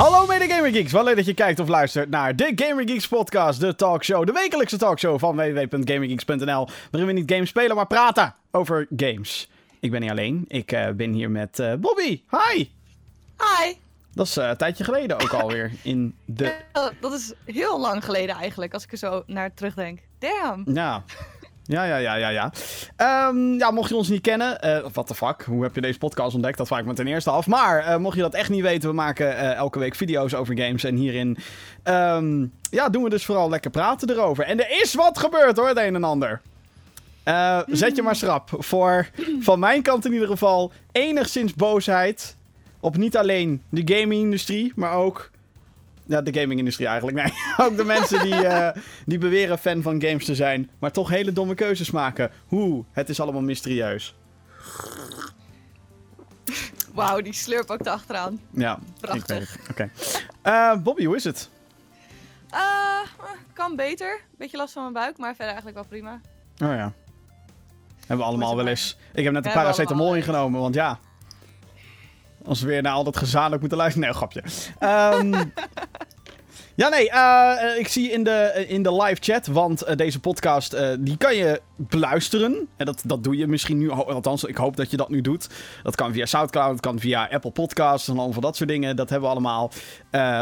Hallo mede Gamer Geeks, wel leuk dat je kijkt of luistert naar de Gamer Geeks podcast, de talkshow, de wekelijkse talkshow van www.gamergeeks.nl, waarin we niet games spelen, maar praten over games. Ik ben niet alleen, ik uh, ben hier met uh, Bobby. Hi! Hi! Dat is uh, een tijdje geleden ook alweer in de... dat is heel lang geleden eigenlijk, als ik er zo naar terugdenk. Damn! Ja. Ja, ja, ja, ja, ja. Um, ja, mocht je ons niet kennen, uh, what the fuck, hoe heb je deze podcast ontdekt? Dat vraag ik me ten eerste af. Maar uh, mocht je dat echt niet weten, we maken uh, elke week video's over games. En hierin um, ja, doen we dus vooral lekker praten erover. En er is wat gebeurd hoor, het een en ander. zet je maar schrap. Voor, van mijn kant in ieder geval, enigszins boosheid. Op niet alleen de gaming-industrie, maar ook ja, de gaming-industrie eigenlijk. Nee, ook de mensen die, uh, die beweren fan van games te zijn, maar toch hele domme keuzes maken. Hoe? Het is allemaal mysterieus. Wauw, die slurp ook achteraan. Ja, prachtig. Oké. Okay. Uh, Bobby, hoe is het? Uh, kan beter. Beetje last van mijn buik, maar verder eigenlijk wel prima. Oh ja. Hebben we allemaal wel eens. Ik heb net een paracetamol ingenomen, want ja. Als we weer naar al dat gezamenlijk moeten luisteren. Nee, grapje. Um, ja, nee. Uh, ik zie in de, in de live chat, want deze podcast, die kan je beluisteren. En dat, dat doe je misschien nu. Althans, ik hoop dat je dat nu doet. Dat kan via Soundcloud, dat kan via Apple Podcasts en allemaal van dat soort dingen. Dat hebben we allemaal.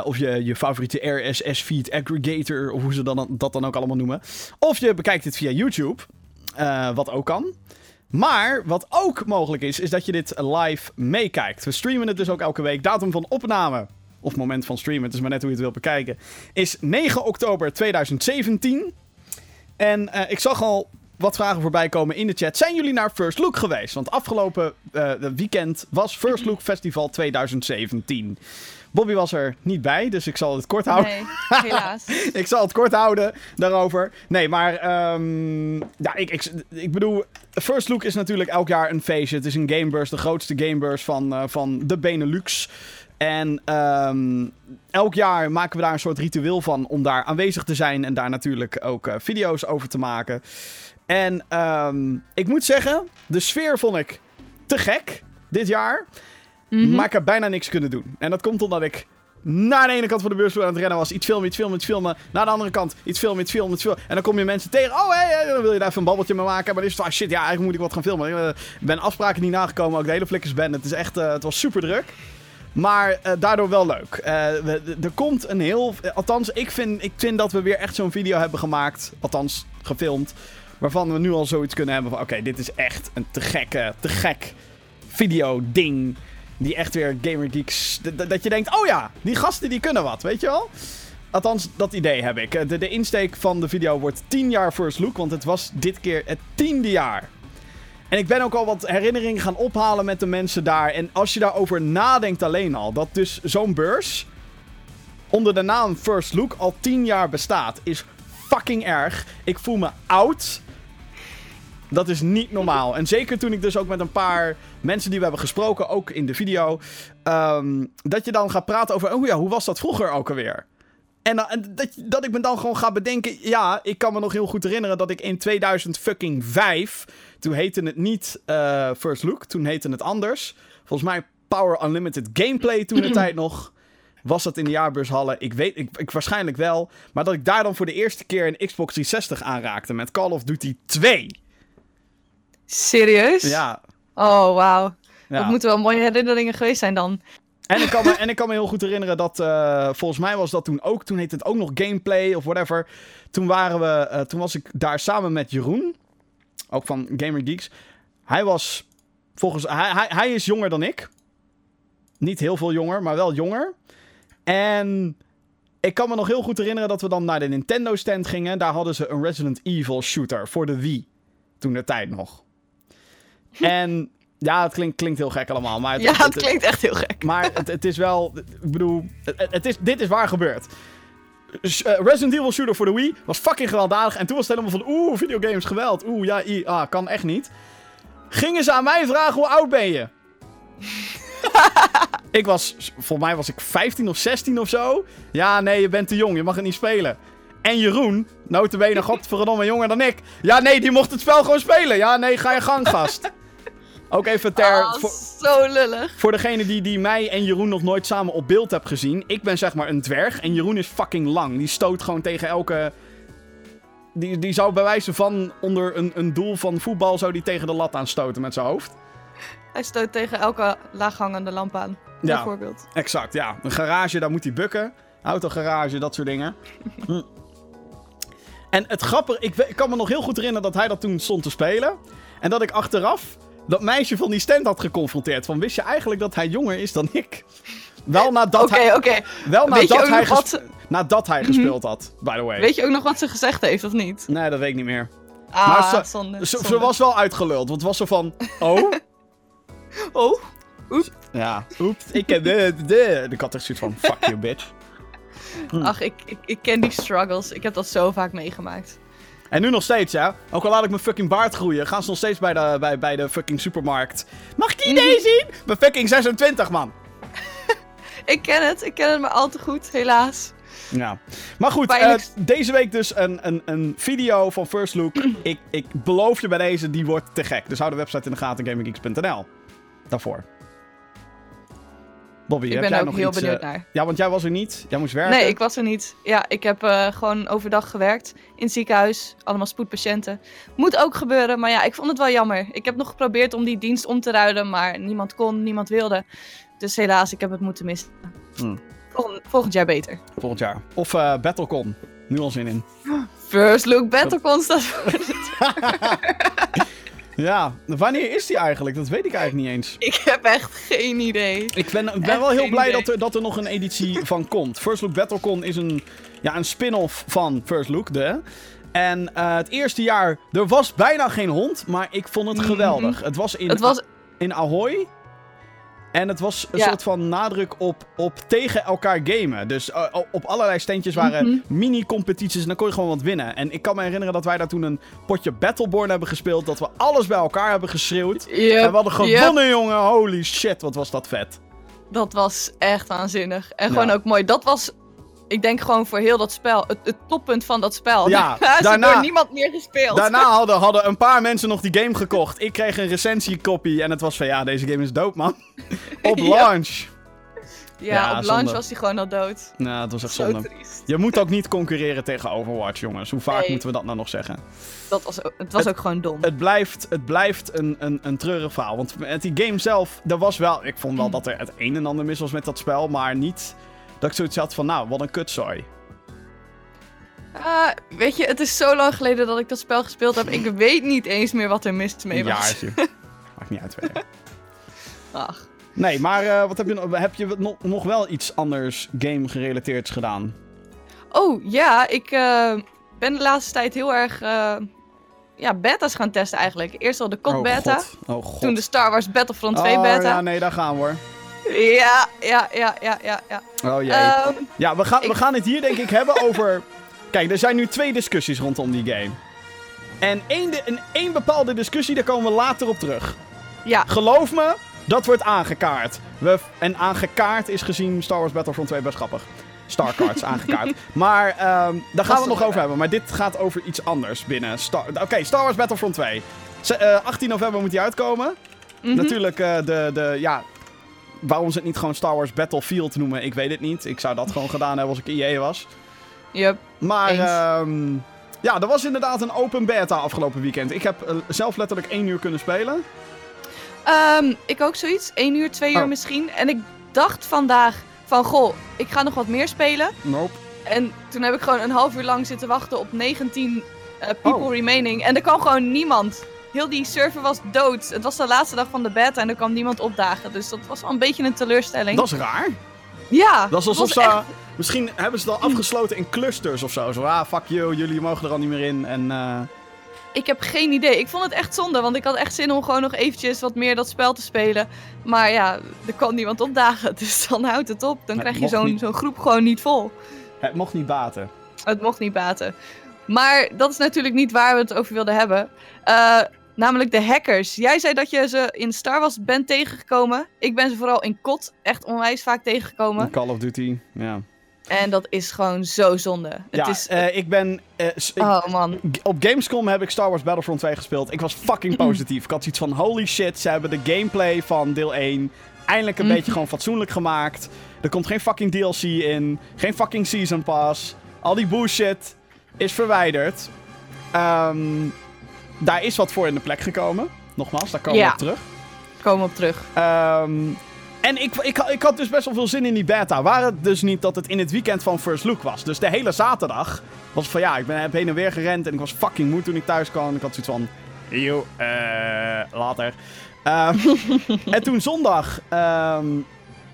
of je, je favoriete RSS-feed aggregator, of hoe ze dan, dat dan ook allemaal noemen. Of je bekijkt het via YouTube, wat ook kan. Maar wat ook mogelijk is, is dat je dit live meekijkt. We streamen het dus ook elke week. Datum van opname, of moment van streamen, het is maar net hoe je het wilt bekijken, is 9 oktober 2017. En uh, ik zag al wat vragen voorbij komen in de chat. Zijn jullie naar First Look geweest? Want afgelopen uh, weekend was First Look Festival 2017. Bobby was er niet bij, dus ik zal het kort houden. Nee, helaas. ik zal het kort houden daarover. Nee, maar um, ja, ik, ik, ik bedoel, First Look is natuurlijk elk jaar een feestje. Het is een gamebeurs, de grootste gamebeurs van, uh, van de Benelux. En um, elk jaar maken we daar een soort ritueel van om daar aanwezig te zijn en daar natuurlijk ook uh, video's over te maken. En um, ik moet zeggen, de sfeer vond ik te gek dit jaar. Mm -hmm. Maar ik heb bijna niks kunnen doen. En dat komt omdat ik naar de ene kant van de beurs aan het rennen was. Iets filmen, iets filmen, iets filmen. Naar de andere kant iets filmen, iets filmen, iets filmen. En dan kom je mensen tegen. Oh, hé, hey, wil je daar even een babbeltje mee maken. Maar dan is het, ah, shit, ja, eigenlijk moet ik wat gaan filmen. Ik uh, ben afspraken niet nagekomen. Ook de hele flikkers ben. Het is echt, uh, het was super druk. Maar uh, daardoor wel leuk. er komt een heel... althans, ik vind, ik vind dat we weer echt zo'n video hebben gemaakt. Althans, gefilmd. Waarvan we nu al zoiets kunnen hebben van... Oké, dit is echt een te gekke, te gek video-ding die echt weer Gamer Geeks... Dat je denkt, oh ja, die gasten die kunnen wat, weet je wel? Althans, dat idee heb ik. De, de insteek van de video wordt 10 jaar First Look, want het was dit keer het tiende jaar. En ik ben ook al wat herinneringen gaan ophalen met de mensen daar. En als je daarover nadenkt alleen al, dat dus zo'n beurs onder de naam First Look al 10 jaar bestaat, is fucking erg. Ik voel me oud. Dat is niet normaal. En zeker toen ik dus ook met een paar mensen die we hebben gesproken, ook in de video, um, dat je dan gaat praten over, oh ja, hoe was dat vroeger ook alweer? En, en dat, dat ik me dan gewoon ga bedenken, ja, ik kan me nog heel goed herinneren dat ik in 2005, toen heette het niet uh, First Look, toen heette het anders. Volgens mij Power Unlimited Gameplay toen de tijd nog. Was dat in de jaarbeurshallen? Ik weet, ik, ik, waarschijnlijk wel. Maar dat ik daar dan voor de eerste keer een Xbox 360 aanraakte met Call of Duty 2. Serieus? Ja. Oh, wauw. Ja. Dat moeten wel mooie herinneringen geweest zijn dan. En ik kan me, en ik kan me heel goed herinneren dat, uh, volgens mij was dat toen ook, toen heette het ook nog gameplay of whatever. Toen waren we, uh, toen was ik daar samen met Jeroen, ook van Gamer Geeks. Hij was, volgens, hij, hij, hij is jonger dan ik. Niet heel veel jonger, maar wel jonger. En ik kan me nog heel goed herinneren dat we dan naar de Nintendo stand gingen. Daar hadden ze een Resident Evil shooter voor de Wii. Toen de tijd nog. En ja, het klinkt, klinkt heel gek allemaal. Maar het, ja, het, het, het klinkt echt heel gek. Maar het, het is wel... Ik bedoel, het, is, dit is waar gebeurd. Resident Evil Shooter voor de Wii was fucking gewelddadig. En toen was het helemaal van... Oeh, videogames, geweld. Oeh, ja, I, ah, kan echt niet. Gingen ze aan mij vragen, hoe oud ben je? ik was... Volgens mij was ik 15 of 16 of zo. Ja, nee, je bent te jong. Je mag het niet spelen. En Jeroen, notabene godverdomme jonger dan ik. Ja, nee, die mocht het spel gewoon spelen. Ja, nee, ga je gang, gast. Ook even ter... Ah, voor, zo lullig. voor degene die, die mij en Jeroen nog nooit samen op beeld heb gezien. Ik ben zeg maar een dwerg en Jeroen is fucking lang. Die stoot gewoon tegen elke... Die, die zou bij wijze van onder een, een doel van voetbal... zou die tegen de lat aanstoten met zijn hoofd. Hij stoot tegen elke laaghangende lamp aan. Ja. Bijvoorbeeld. Exact, ja. Een garage, daar moet hij bukken. Autogarage, dat soort dingen. Hm. En het grappige, ik, ik kan me nog heel goed herinneren dat hij dat toen stond te spelen. En dat ik achteraf dat meisje van die stand had geconfronteerd. Van, wist je eigenlijk dat hij jonger is dan ik? Wel nadat Oké, hij, oké. wel nadat hij, gespe- ze- nadat hij gespeeld had, by the way. Weet je ook nog wat ze gezegd heeft, of niet? Nee, dat weet ik niet meer. Ah, Maar ze- zonde. Ze, zonde. ze was wel uitgeluld, want het was zo van... Oh? Oh, Ja, oeps, ik heb de... de. Ik had echt zoiets van, fuck you, bitch. Hm. ach, ik, ik, ik ken die struggles. Ik heb dat zo vaak meegemaakt. En nu nog steeds, ja. Ook al laat ik mijn fucking baard groeien, gaan ze nog steeds bij de, bij, bij de fucking supermarkt. Mag ik die idee zien? Ik ben fucking 26, man. Ik ken het, ik ken het maar al te goed, helaas. Ja. Maar goed, eh, deze week dus een, een, een video van First Look. ik, ik beloof je bij deze, die wordt te gek. Dus hou de website in de gaten, gaminggeeks.nl. Daarvoor. Bobby, Ik heb ben jij er nog ook heel iets, benieuwd eh, naar. Ja, want jij was er niet. Jij moest werken. Nee, ik was er niet. Ja, ik heb eh, gewoon overdag gewerkt in het ziekenhuis. Allemaal spoedpatiënten. Moet ook gebeuren, maar ja, ik vond het wel jammer. Ik heb nog geprobeerd om die dienst om te ruilen, maar niemand kon, niemand wilde. Dus helaas, ik heb het moeten missen. Hmm. Volgend, volgend jaar beter. Volgend jaar. Of eh Battlecon. Nu al zin in. First Look Battlecon staat voor Ja, wanneer is die eigenlijk? Dat weet ik eigenlijk niet eens. Ik heb echt geen idee. Ik ben, ben wel heel blij idee. dat er, dat er nog een editie van komt. First Look Battlecon is een, ja, een spin-off van First Look, de. En eh, het eerste jaar, er was bijna geen hond, maar ik vond het Mhm. geweldig. Het was in, Het was... in Ahoy. En het was een Ja. soort van nadruk op, op tegen elkaar gamen. Dus eh, op allerlei standjes waren Mhm. mini-competities en dan kon je gewoon wat winnen. En ik kan me herinneren dat wij daar toen een potje Battleborn hebben gespeeld. Dat we alles bij elkaar hebben geschreeuwd. Yep, en we hadden yep. gewonnen, jongen. Holy shit, wat was dat vet. Dat was echt waanzinnig. En Ja. gewoon ook mooi. Dat was, ik denk gewoon voor heel dat spel, het, het toppunt van dat spel. Ja, Daarna er daarna- door niemand meer gespeeld. Daarna hadden, hadden een paar mensen nog die game gekocht. Ik kreeg een recensiekopie en het was van ja, deze game is dope, man. Op Ja. launch. ja, Ja, op launch was hij gewoon al dood. Nou, het was echt Zo zonde. triest. Je moet ook niet concurreren tegen Overwatch, jongens. Hoe vaak Nee. moeten we dat nou nog zeggen? Dat was, ook- het was ook gewoon dom. Het blijft, het blijft een, een, een treurig verhaal. Want met die game zelf, er was wel... Ik vond wel dat er het een en ander mis was met dat spel. Maar niet dat ik zoiets had van, nou, wat een kutzooi. Ah, weet je, het is zo lang geleden dat ik dat spel gespeeld heb. Ik weet niet eens meer wat er mis mee was. jaartje. Maakt niet uit. Ach. Nee, maar eh, wat heb je, nog- heb je nog, nog wel iets anders game-gerelateerds gedaan? Oh ja, ik eh, ben de laatste tijd heel erg eh, ja, beta's gaan testen eigenlijk. Eerst al de COD oh, beta, God. Oh, god. toen de Star Wars Battlefront 2 oh, beta. ja, nee, daar gaan we hoor. Ja, ja, ja, ja, ja. ja. Oh jee. Ehm, ja, we gaan, we ik- gaan het hier denk ik hebben over... Kijk, er zijn nu twee discussies rondom die game. En één, de- en één bepaalde discussie, daar komen we later op terug. ja, Geloof me, dat wordt aangekaart. We, en aangekaart is gezien Star Wars Battlefront 2 best grappig. Starcards aangekaart. Maar ehm, daar gaan we het nog over hebben. Maar dit gaat over iets anders binnen Star... Oké, Star Wars Battlefront 2. Ze- eh, 18 november moet die uitkomen. mhm. Natuurlijk, eh, de, de, ja... Waarom ze het niet gewoon Star Wars Battlefield noemen, ik weet het niet. Ik zou dat gewoon gedaan hebben als ik EA was. Yep. Maar ehm, ja, er was inderdaad een open beta afgelopen weekend. Ik heb eh, zelf letterlijk één uur kunnen spelen. Ehm, ik ook zoiets. 1 uur, 2 uur Oh. misschien. En ik dacht vandaag van, goh, ik ga nog wat meer spelen. Nope. En toen heb ik gewoon een half uur lang zitten wachten op 19 eh, people Oh. remaining. En er kwam gewoon niemand. Heel die server was dood. Het was de laatste dag van de beta en er kwam niemand opdagen. Dus dat was wel een beetje een teleurstelling. Dat is raar. ja, Dat is alsof ze... echt- Misschien hebben ze het al afgesloten in clusters of zo. Zo, ah, fuck you, jullie mogen er al niet meer in. En eh, Ik heb geen idee. Ik vond het echt zonde, want ik had echt zin om gewoon nog eventjes wat meer dat spel te spelen. Maar ja, er kwam niemand opdagen, dus dan houdt het op. Dan Het krijg je zo'n niet. zo'n groep gewoon niet vol. het mocht niet baten. Het mocht niet baten. Maar dat is natuurlijk niet waar we het over wilden hebben. Eh, namelijk de hackers. Jij zei dat je ze in Star Wars bent tegengekomen. Ik ben ze vooral in COD echt onwijs vaak tegengekomen. Call of Duty, ja. En dat is gewoon zo zonde. Het ja, is... eh, ik ben... eh, ik- oh man. Op Gamescom heb ik Star Wars Battlefront 2 gespeeld. Ik was fucking positief. Ik had zoiets van, holy shit, ze hebben de gameplay van deel 1 eindelijk een Mhm. beetje gewoon fatsoenlijk gemaakt. Er komt geen fucking DLC in. Geen fucking Season Pass. Al die bullshit is verwijderd. Ehm, daar is wat voor in de plek gekomen. Nogmaals, daar komen we Ja. op terug. Komen op terug. Ehm, en ik, ik, ik had dus best wel veel zin in die beta. Waar het dus niet dat het in het weekend van First Look was. Dus de hele zaterdag was van ja, ik ben, heb heen en weer gerend en ik was fucking moe toen ik thuis kwam. Ik had zoiets van, yo, eh, later. Ehm, en toen zondag, ehm,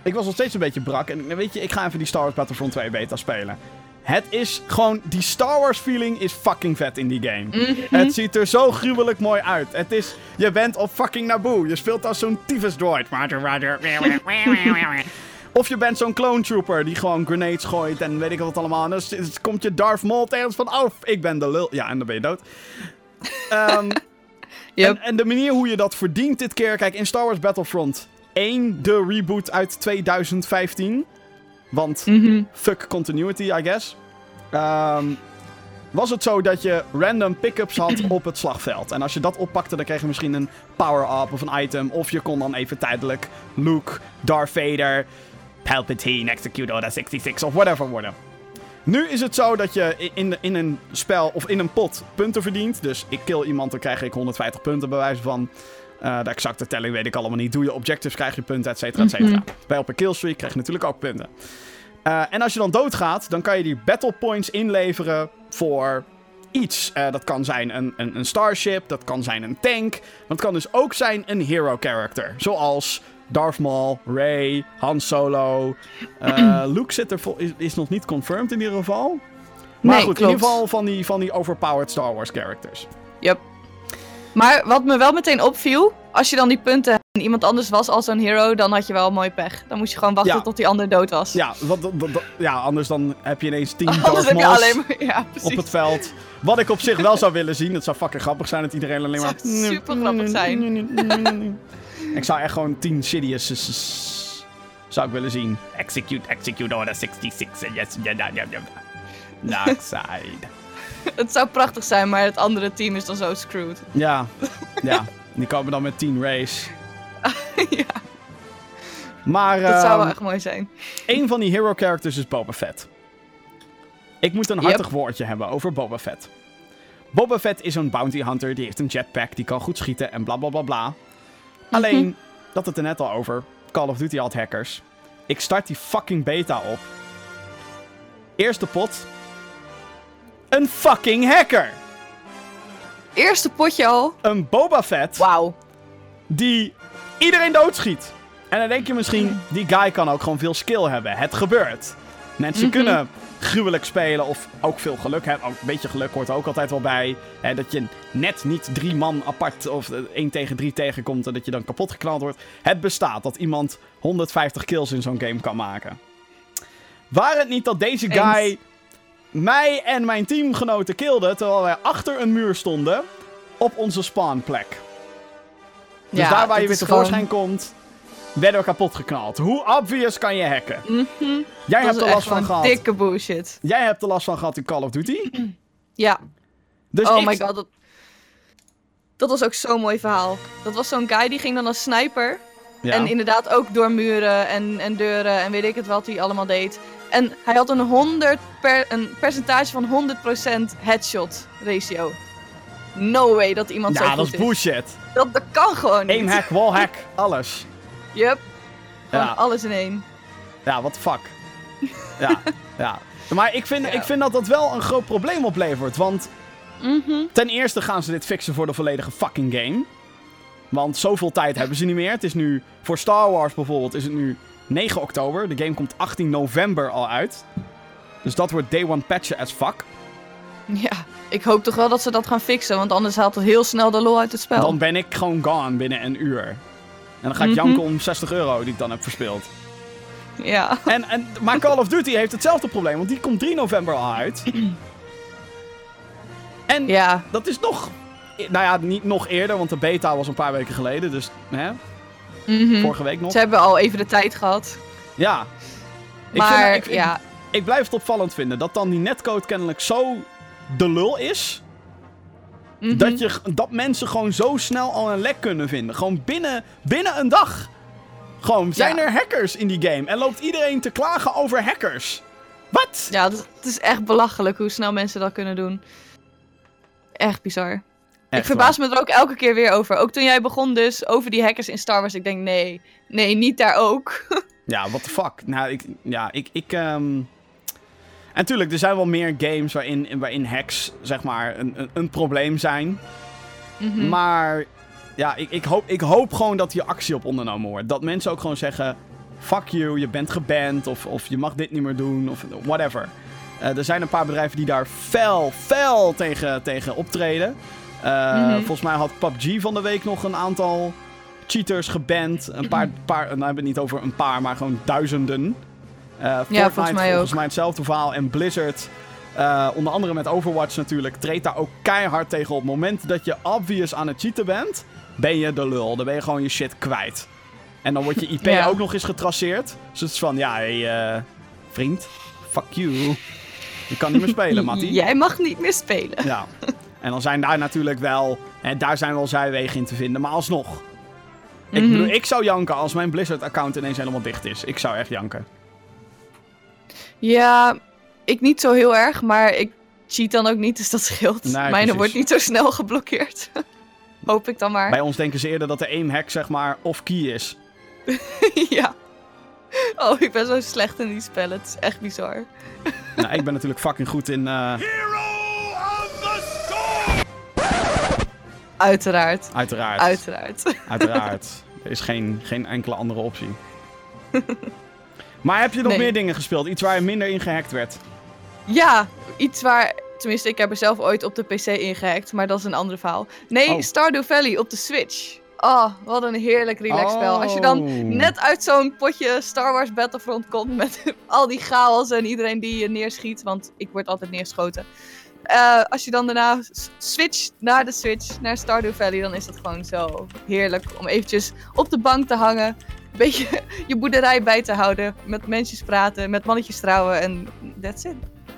ik was nog steeds een beetje brak. En weet je, ik ga even die Star Wars Battlefront 2 beta spelen. Het is gewoon, die Star Wars feeling is fucking vet in die game. Mhm. Het ziet er zo gruwelijk mooi uit. Het is, je bent op fucking Naboo. Je speelt als zo'n tyfus droid. Roger, roger. Of je bent zo'n clone trooper die gewoon grenades gooit en weet ik wat allemaal. En dan komt je Darth Maul tegen van, oh, ik ben de lul. Ja, en dan ben je dood. Ehm, Yep. en, en de manier hoe je dat verdient dit keer... Kijk, in Star Wars Battlefront 1, de reboot uit 2015... Want Mhm. fuck continuity, I guess. Ehm, was het zo dat je random pick-ups had op het slagveld. En als je dat oppakte, dan kreeg je misschien een power-up of een item. Of je kon dan even tijdelijk Luke, Darth Vader, Palpatine, Execute Order 66 of whatever worden. Nu is het zo dat je in, in een spel of in een pot punten verdient. Dus ik kill iemand, dan krijg ik 150 punten bij wijze van. Eh, de exacte telling weet ik allemaal niet. Doe je objectives, krijg je punten, et cetera, et cetera. Bij op een killstreak krijg je natuurlijk ook punten. Eh, en als je dan doodgaat, dan kan je die battle points inleveren voor iets. Eh, dat kan zijn een, een, een starship, dat kan zijn een tank. Maar het kan dus ook zijn een hero character. Zoals Darth Maul, Rey, Han Solo. Luke zit er is, is nog niet confirmed in ieder geval. Maar Nee, goed, klopt. in ieder geval van die, van die overpowered Star Wars characters. Yep. Maar wat me wel meteen opviel, als je dan die punten en iemand anders was als een hero, dan had je wel mooi pech. Dan moest je gewoon wachten Ja. tot die ander dood was. Ja, wat, wat- wat- ja, anders dan heb je ineens 10 Anders Darth heb je Mauls alleen maar... Ja, op het veld. Wat ik op zich wel zou willen zien. Het zou fucking grappig zijn dat iedereen alleen maar... zou super grappig zijn. ik zou echt gewoon 10 Sidious's zou ik willen zien. Execute, execute order 66. Yes, ja. Dark side. Het zou prachtig zijn, maar het andere team is dan zo screwed. Ja, ja. Die komen dan met 10 race. ja, Maar dat zou wel ehm, echt mooi zijn. een van die hero characters is Boba Fett. Ik moet een hartig woordje hebben over Boba Fett. Boba Fett is een bounty hunter, die heeft een jetpack, die kan goed schieten en bla bla bla bla. Alleen, dat het er net al over, Call of Duty had hackers. Ik start die fucking beta op. Eerste pot. Een fucking hacker! Eerste potje al. Een Boba Fett Wauw. die iedereen doodschiet. En dan denk je misschien, die guy kan ook gewoon veel skill hebben. Het gebeurt. Mensen Mhm. kunnen gruwelijk spelen of ook veel geluk hebben. Ook een beetje geluk hoort er ook altijd wel bij. Hè, dat je net niet drie man apart of eh, één tegen drie tegenkomt en dat je dan kapot geknald wordt. Het bestaat dat iemand 150 kills in zo'n game kan maken. Waar het niet dat deze guy Eens. Mij en mijn teamgenoten kilde terwijl wij achter een muur stonden op onze spawnplek. Dus Ja, daar waar je weer tevoorschijn komt, werden we kapot geknald. Hoe obvious kan je hacken? Mhm. Jij Dat hebt er last van gehad. dikke bullshit. Jij hebt er last van gehad in Call of Duty. Ja. Dus oh ik... my god. Dat... dat was ook zo'n mooi verhaal. Dat was zo'n guy die ging dan als sniper. Ja. En inderdaad ook door muren en, en deuren en weet ik het wat hij allemaal deed. En hij had een, 100 per, een percentage van 100% headshot ratio. No way dat iemand zo ja, dat is bullshit. Dat, dat kan gewoon niet. Aim hack, wall hack, alles. Gewoon Ja. alles in één. Ja, what the fuck. ja, ja. Maar ik vind, Ja. ik vind dat dat wel een groot probleem oplevert. Want Mhm. ten eerste gaan ze dit fixen voor de volledige fucking game. Want zoveel tijd hebben ze niet meer. Het is nu, voor Star Wars bijvoorbeeld, is het nu 9 oktober. De game komt 18 november al uit. Dus dat wordt day one patchen as fuck. Ja, ik hoop toch wel dat ze dat gaan fixen, want anders haalt het heel snel de lol uit het spel. Dan ben ik gewoon gone binnen een uur. En dan ga ik Mhm. janken om 60 euro die ik dan heb verspeeld. Ja. En, en, maar Call of Duty heeft hetzelfde probleem, want die komt 3 november al uit. En Ja. dat is nog... Nou ja, niet nog eerder, want de beta was een paar weken geleden. Dus, hè, Mhm. vorige week nog. Ze hebben al even de tijd gehad. Ja. Ik Maar vind, ik, ik- ja, ik blijf het opvallend vinden dat dan die netcode kennelijk zo de lul is. Mhm. Dat, je, dat mensen gewoon zo snel al een lek kunnen vinden. Gewoon binnen, binnen een dag. Gewoon, zijn Ja. er hackers in die game? En loopt iedereen te klagen over hackers? Wat? Ja, het is echt belachelijk hoe snel mensen dat kunnen doen. Echt bizar. Ik verbaas me er ook elke keer weer over. Ook toen jij begon dus over die hackers in Star Wars. Ik denk, nee, nee, niet daar ook. Ja, what the fuck. Nou, ik... Ja, ik... ik ehm, En tuurlijk, er zijn wel meer games waarin, waarin hacks, zeg maar, een, een, een probleem zijn. Mhm. Maar ja, ik, ik, hoop, ik hoop gewoon dat hier actie op ondernomen wordt. Dat mensen ook gewoon zeggen: fuck you, je bent geband. Of, of je mag dit niet meer doen. Of whatever. Eh, er zijn een paar bedrijven die daar fel, fel tegen, tegen optreden. Eh, Mhm. Volgens mij had PUBG van de week nog een aantal cheaters geband. Een paar, paar nou hebben we het niet over een paar, maar gewoon duizenden. Eh, Fortnite volgens mij volgens ook. mij hetzelfde verhaal. En Blizzard, eh, onder andere met Overwatch natuurlijk, treedt daar ook keihard tegen. Op het moment dat je obvious aan het cheaten bent, ben je de lul. Dan ben je gewoon je shit kwijt. En dan wordt je IP Ja. ook nog eens getraceerd. Dus het is van, ja, hey, vriend, fuck you. Je kan niet meer spelen, Mattie. Jij mag niet meer spelen. Ja. En dan zijn daar natuurlijk wel, hè, daar zijn wel zijwegen in te vinden, maar alsnog. Ik Mhm. bedoel, ik zou janken als mijn Blizzard-account ineens helemaal dicht is. Ik zou echt janken. Ja, ik niet zo heel erg, maar ik cheat dan ook niet, dus dat scheelt. Nee, Mijne precies. wordt niet zo snel geblokkeerd. Hoop ik dan maar. Bij ons denken ze eerder dat de aim-hack, zeg maar, off-key is. ja. Oh, ik ben zo slecht in die spellen. Het is echt bizar. nou, ik ben natuurlijk fucking goed in... eh, Uiteraard. uiteraard. Uiteraard. Uiteraard. Er is geen, geen enkele andere optie. maar heb je nog Nee. meer dingen gespeeld? Iets waar je minder in gehackt werd? Ja, iets waar... Tenminste, ik heb er zelf ooit op de PC ingehackt, maar dat is een ander verhaal. Nee, Oh. Stardew Valley op de Switch. Oh, wat een heerlijk relax spel. Als je dan Oh. net uit zo'n potje Star Wars Battlefront komt met al die chaos en iedereen die je neerschiet, want ik word altijd neergeschoten. Eh, als je dan daarna switcht naar de Switch, naar Stardew Valley, dan is dat gewoon zo heerlijk om eventjes op de bank te hangen. Een beetje je boerderij bij te houden, met mensen praten, met mannetjes trouwen en that's it.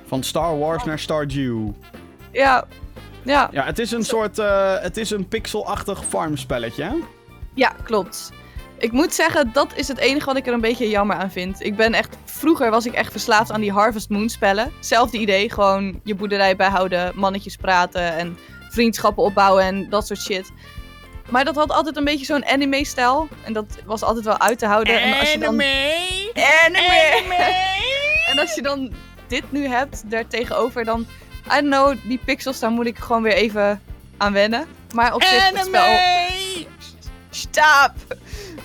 Van Star Wars naar Stardew. Ja, ja, Ja, het is een soort... eh, het is een pixelachtig farmspelletje, hè? ja, klopt. Ik moet zeggen, dat is het enige wat ik er een beetje jammer aan vind. Ik ben echt, vroeger was ik echt verslaafd aan die Harvest Moon spellen. Zelfde idee, gewoon je boerderij bijhouden, mannetjes praten en vriendschappen opbouwen en dat soort shit. Maar dat had altijd een beetje zo'n anime-stijl. En dat was altijd wel uit te houden. En als je dan... Anime! en als je dan dit nu hebt, daar tegenover, dan... I don't know, die pixels, daar moet ik gewoon weer even aan wennen. Maar op zich, het spel... Stop!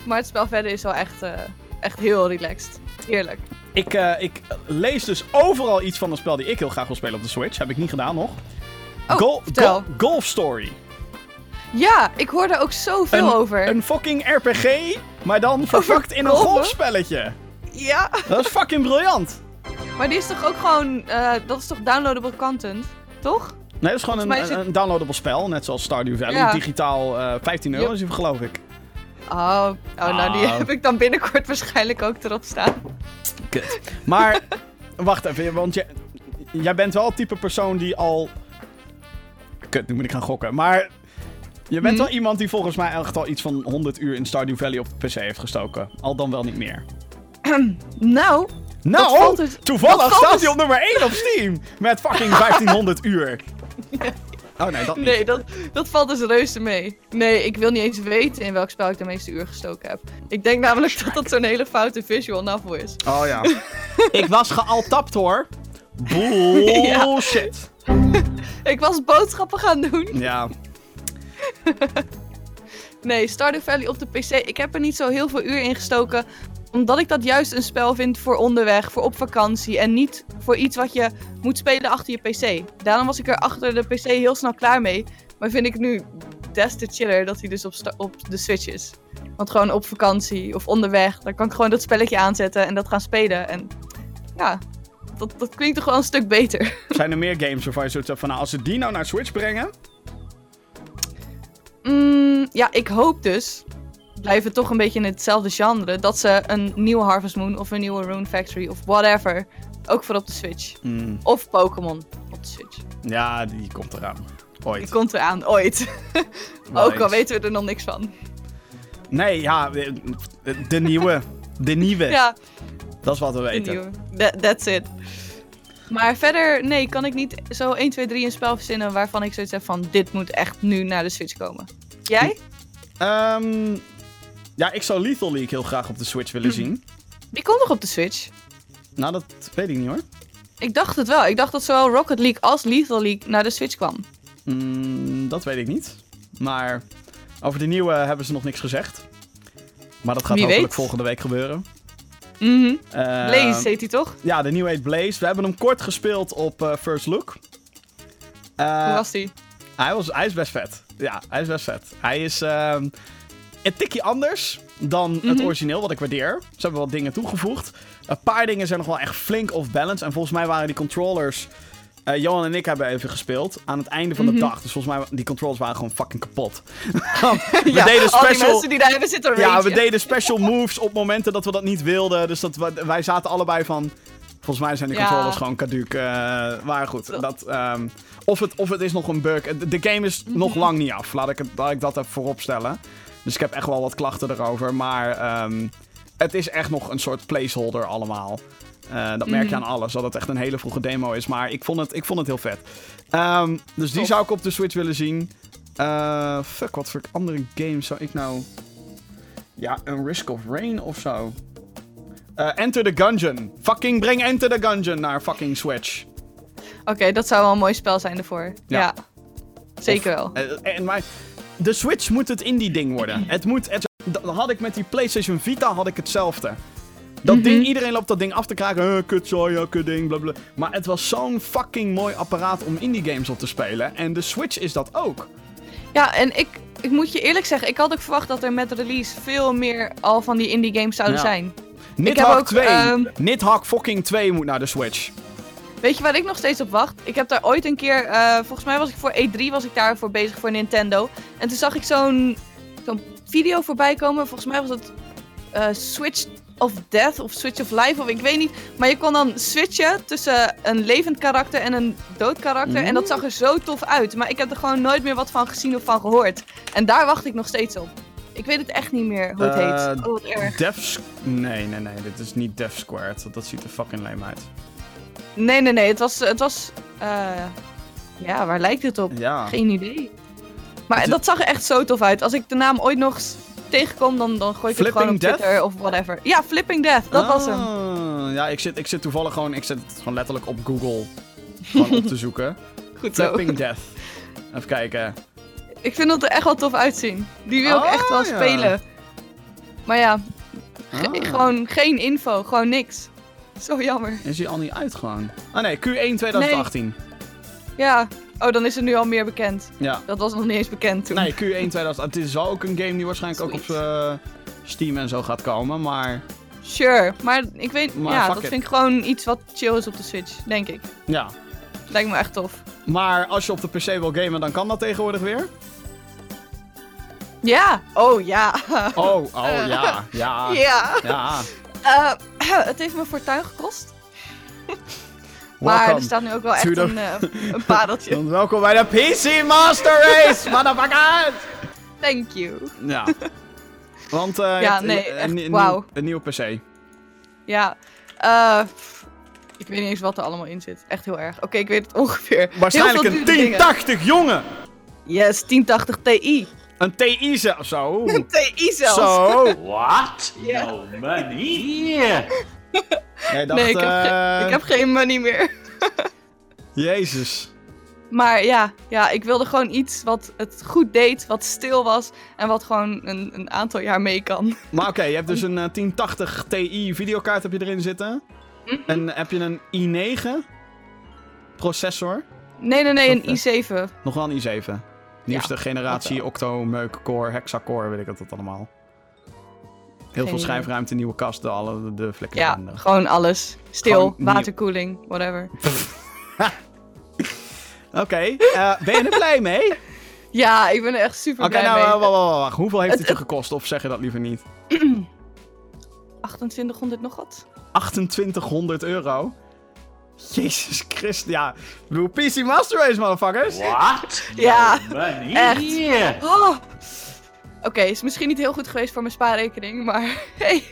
Maar het spel verder is wel echt, eh, echt heel relaxed. Heerlijk. Ik, eh, ik lees dus overal iets van een spel die ik heel graag wil spelen op de Switch. Heb ik niet gedaan nog. Oh, Gol- Golf Story. Ja, ik hoor er ook zoveel Een- over. Een fucking RPG, maar dan verpakt in een golfspelletje. Ja, Dat is fucking briljant. maar die is toch ook gewoon... eh, dat is toch downloadable content? Toch? Nee, dat is gewoon een, is een, een downloadable spel, net zoals Stardew Valley. Ja. Digitaal eh 15 euro Yep. is die, geloof ik. Oh, oh nou die Ah. heb ik dan binnenkort waarschijnlijk ook erop staan. Kut. Maar, wacht even, want jij, jij bent wel het type persoon die al... Kut, nu moet ik gaan gokken. Maar je bent Hm. wel iemand die volgens mij echt al iets van 100 uur in Stardew Valley op de PC heeft gestoken. Al dan wel niet meer. Nou, Nou, dus- toevallig staat dus- hij op nummer 1 op Steam. Met fucking 1500 uur. Oh nee, dat niet. nee, dat, dat valt dus reuze mee. Nee, ik wil niet eens weten in welk spel ik de meeste uur gestoken heb. Ik denk namelijk dat dat zo'n hele foute visual novel is. Oh ja. ik was gealtapt hoor. Bullshit. Ik was boodschappen gaan doen. Ja. Nee, Stardew Valley op de PC. Ik heb er niet zo heel veel uur in gestoken. Omdat ik dat juist een spel vind voor onderweg, voor op vakantie. En niet voor iets wat je moet spelen achter je PC. Daarom was ik er achter de PC heel snel klaar mee. Maar vind ik nu des te chiller dat hij dus op, op de Switch is. Want gewoon op vakantie of onderweg, dan kan ik gewoon dat spelletje aanzetten en dat gaan spelen. En ja, dat, dat klinkt toch wel een stuk beter. Zijn er meer games waarvan je zoiets hebt van, nou, als ze die nou naar Switch brengen... Mm, ja, ik hoop dus, blijven toch een beetje in hetzelfde genre, dat ze een nieuwe Harvest Moon of een nieuwe Rune Factory of whatever Ook voor op de Switch. Mm, Of Pokémon op de Switch. ja, die komt eraan. Die Ooit. komt eraan, ooit. Ook al weten we er nog niks van. Nee, ja, de nieuwe. De nieuwe. Ja, Dat is wat we weten. That- that's it. Maar verder, nee, kan ik niet zo 1, 2, 3 een spel verzinnen waarvan ik zoiets heb van dit moet echt nu naar de Switch komen. Jij? Ehm, ja, ik zou Lethal League heel graag op de Switch willen zien. Die komt nog op de Switch. Nou, dat weet ik niet hoor. Ik dacht het wel. Ik dacht dat zowel Rocket League als Lethal League naar de Switch kwam. Mm, dat weet ik niet. Maar over de nieuwe hebben ze nog niks gezegd. Maar dat gaat Wie hopelijk weet. volgende week gebeuren. Mhm. Eh, Blaze heet hij toch? Ja, de nieuwe heet Blaze. We hebben hem kort gespeeld op eh, First Look. Eh, Hoe was die? hij, was, hij is best vet. Ja, hij is best vet. Hij is ehm, een tikje anders dan het Mhm. origineel, wat ik waardeer. Ze hebben wat dingen toegevoegd. Een paar dingen zijn nog wel echt flink off-balance. En volgens mij waren die controllers... eh, Johan en ik hebben even gespeeld aan het einde van de Mhm. dag. Dus volgens mij die controllers waren gewoon fucking kapot. We ja, deden al die special... mensen die daar hebben zitten Ja, we deden special moves op momenten dat we dat niet wilden. Dus dat we- wij zaten allebei van... Volgens mij zijn die Ja. controllers gewoon caduc. eh maar goed, dat, ehm, of, het, of het is nog een bug. De, de game is nog lang niet af. Laat ik, het, laat ik dat even voorop stellen. Dus ik heb echt wel wat klachten erover. Maar ehm, het is echt nog een soort placeholder allemaal. Eh, dat merk je Mhm. aan alles. Dat het echt een hele vroege demo is. Maar ik vond het, ik vond het heel vet. Ehm, dus die zou ik op de Switch willen zien. Eh, fuck, wat voor andere games zou ik nou... Ja, een Risk of Rain of zo. Eh, Enter the Gungeon. Fucking breng Enter the Gungeon naar fucking Switch. Oké, dat zou wel een mooi spel zijn ervoor. Ja. Ja. Zeker Of- wel. en maar de Switch moet het indie ding worden. Het moet... Het, dat had ik met die PlayStation Vita had ik hetzelfde. Dat Mhm. ding, iedereen loopt dat ding af te kraken. Uh, kut ding, blablabla. Maar het was zo'n fucking mooi apparaat om indie games op te spelen. En de Switch is dat ook. Ja, en ik, ik moet je eerlijk zeggen, ik had ook verwacht dat er met release veel meer al van die indie games zouden Ja. zijn. Nidhogg ook, 2. ehm, Nidhogg fucking 2 moet naar de Switch. Weet je waar ik nog steeds op wacht? Ik heb daar ooit een keer, eh, volgens mij was ik voor E3 was ik daarvoor bezig voor Nintendo. En toen zag ik zo'n zo'n video voorbij komen. Volgens mij was het eh, Switch of Death of Switch of Life of ik weet niet. Maar je kon dan switchen tussen een levend karakter en een dood karakter. En dat zag er zo tof uit. Maar ik heb er gewoon nooit meer wat van gezien of van gehoord. En daar wacht ik nog steeds op. Ik weet het echt niet meer hoe het Eh, heet. Oh, wat erg. Nee, nee, nee. Dit is niet Death Squared. Dat, dat ziet er fucking lame uit. Nee, nee, nee. Het was, het was eh, ja, waar lijkt het op? Ja. Geen idee. Maar dat zag er echt zo tof uit. Als ik de naam ooit nog tegenkom, dan, dan gooi ik het gewoon op Death? Twitter of whatever. Ja, Flipping Death, dat was hem. Ah, Ja, ik zit, ik zit toevallig gewoon... Ik zit gewoon letterlijk op Google gewoon op te zoeken. Goed zo. Flipping Death. Even kijken. Ik vind dat er echt wel tof uitzien. Die wil ik Ah, echt wel ja. spelen. Maar ja, ge- Ah. gewoon geen info, gewoon niks. Zo jammer. Is hij al niet uit gewoon? Ah nee, Q1 2018. Ja, oh, dan is er nu al meer bekend. Ja. Dat was nog niet eens bekend toen. Nee, Q1 2018. Het is wel ook een game die waarschijnlijk ook op eh, Steam en zo gaat komen, maar... Sure, maar ik weet, Maar ja, dat it. vind ik gewoon iets wat chill is op de Switch, denk ik. Ja. Lijkt me echt tof. Maar als je op de PC wil gamen, dan kan dat tegenwoordig weer? Ja, oh ja. Oh, oh ja, ja, ja. ja. Eh, het heeft me fortuin gekost. Maar er staat nu ook wel echt the- een, eh, een padeltje. Welkom bij de PC Master Race, motherfuckers! Thank you. Ja. Want eh, Ja, nee, een, echt, nieuwe PC. Ja. eh, ik weet niet eens wat er allemaal in zit. Echt heel erg. Oké, ik weet het ongeveer. Waarschijnlijk een dure dingen. 1080, jongen! Yes, 1080 Ti. Een TI zelf, zo. Een Ti zelfs. Zo. What? Ja. No money? Yeah. Jij dacht, Nee, ik heb, eh, ik heb geen money meer. Jezus. Maar ja, ja, ik wilde gewoon iets wat het goed deed, wat stil was en wat gewoon een, een aantal jaar mee kan. Maar oké, je hebt dus een eh, 1080 Ti videokaart heb je erin zitten. Mhm. En heb je een i9 processor. Nee, nee, nee, een i7. Nog wel een i7. Nieuwste generatie dat Octo, Meuk, Core, Hexacore, weet ik het dat allemaal. Heel veel schijfruimte, nieuwe kast, de, alle, de vlekken. Ja, en gewoon alles. Stil, Gewoon nieuw. waterkoeling, whatever. Oké, eh, ben je er blij mee? Ja, ik ben er echt super Oké, blij nou, mee. wacht, wacht, wacht, wacht. Hoeveel heeft Het- het je gekost? Of zeg je dat liever niet? 2800 nog wat? 2800 euro. Jezus Christus, ja. Ik bedoel, PC Master Race, motherfuckers. What? Ja, echt. Hier. Oh. Oké, is misschien niet heel goed geweest voor mijn spaarrekening, maar hey.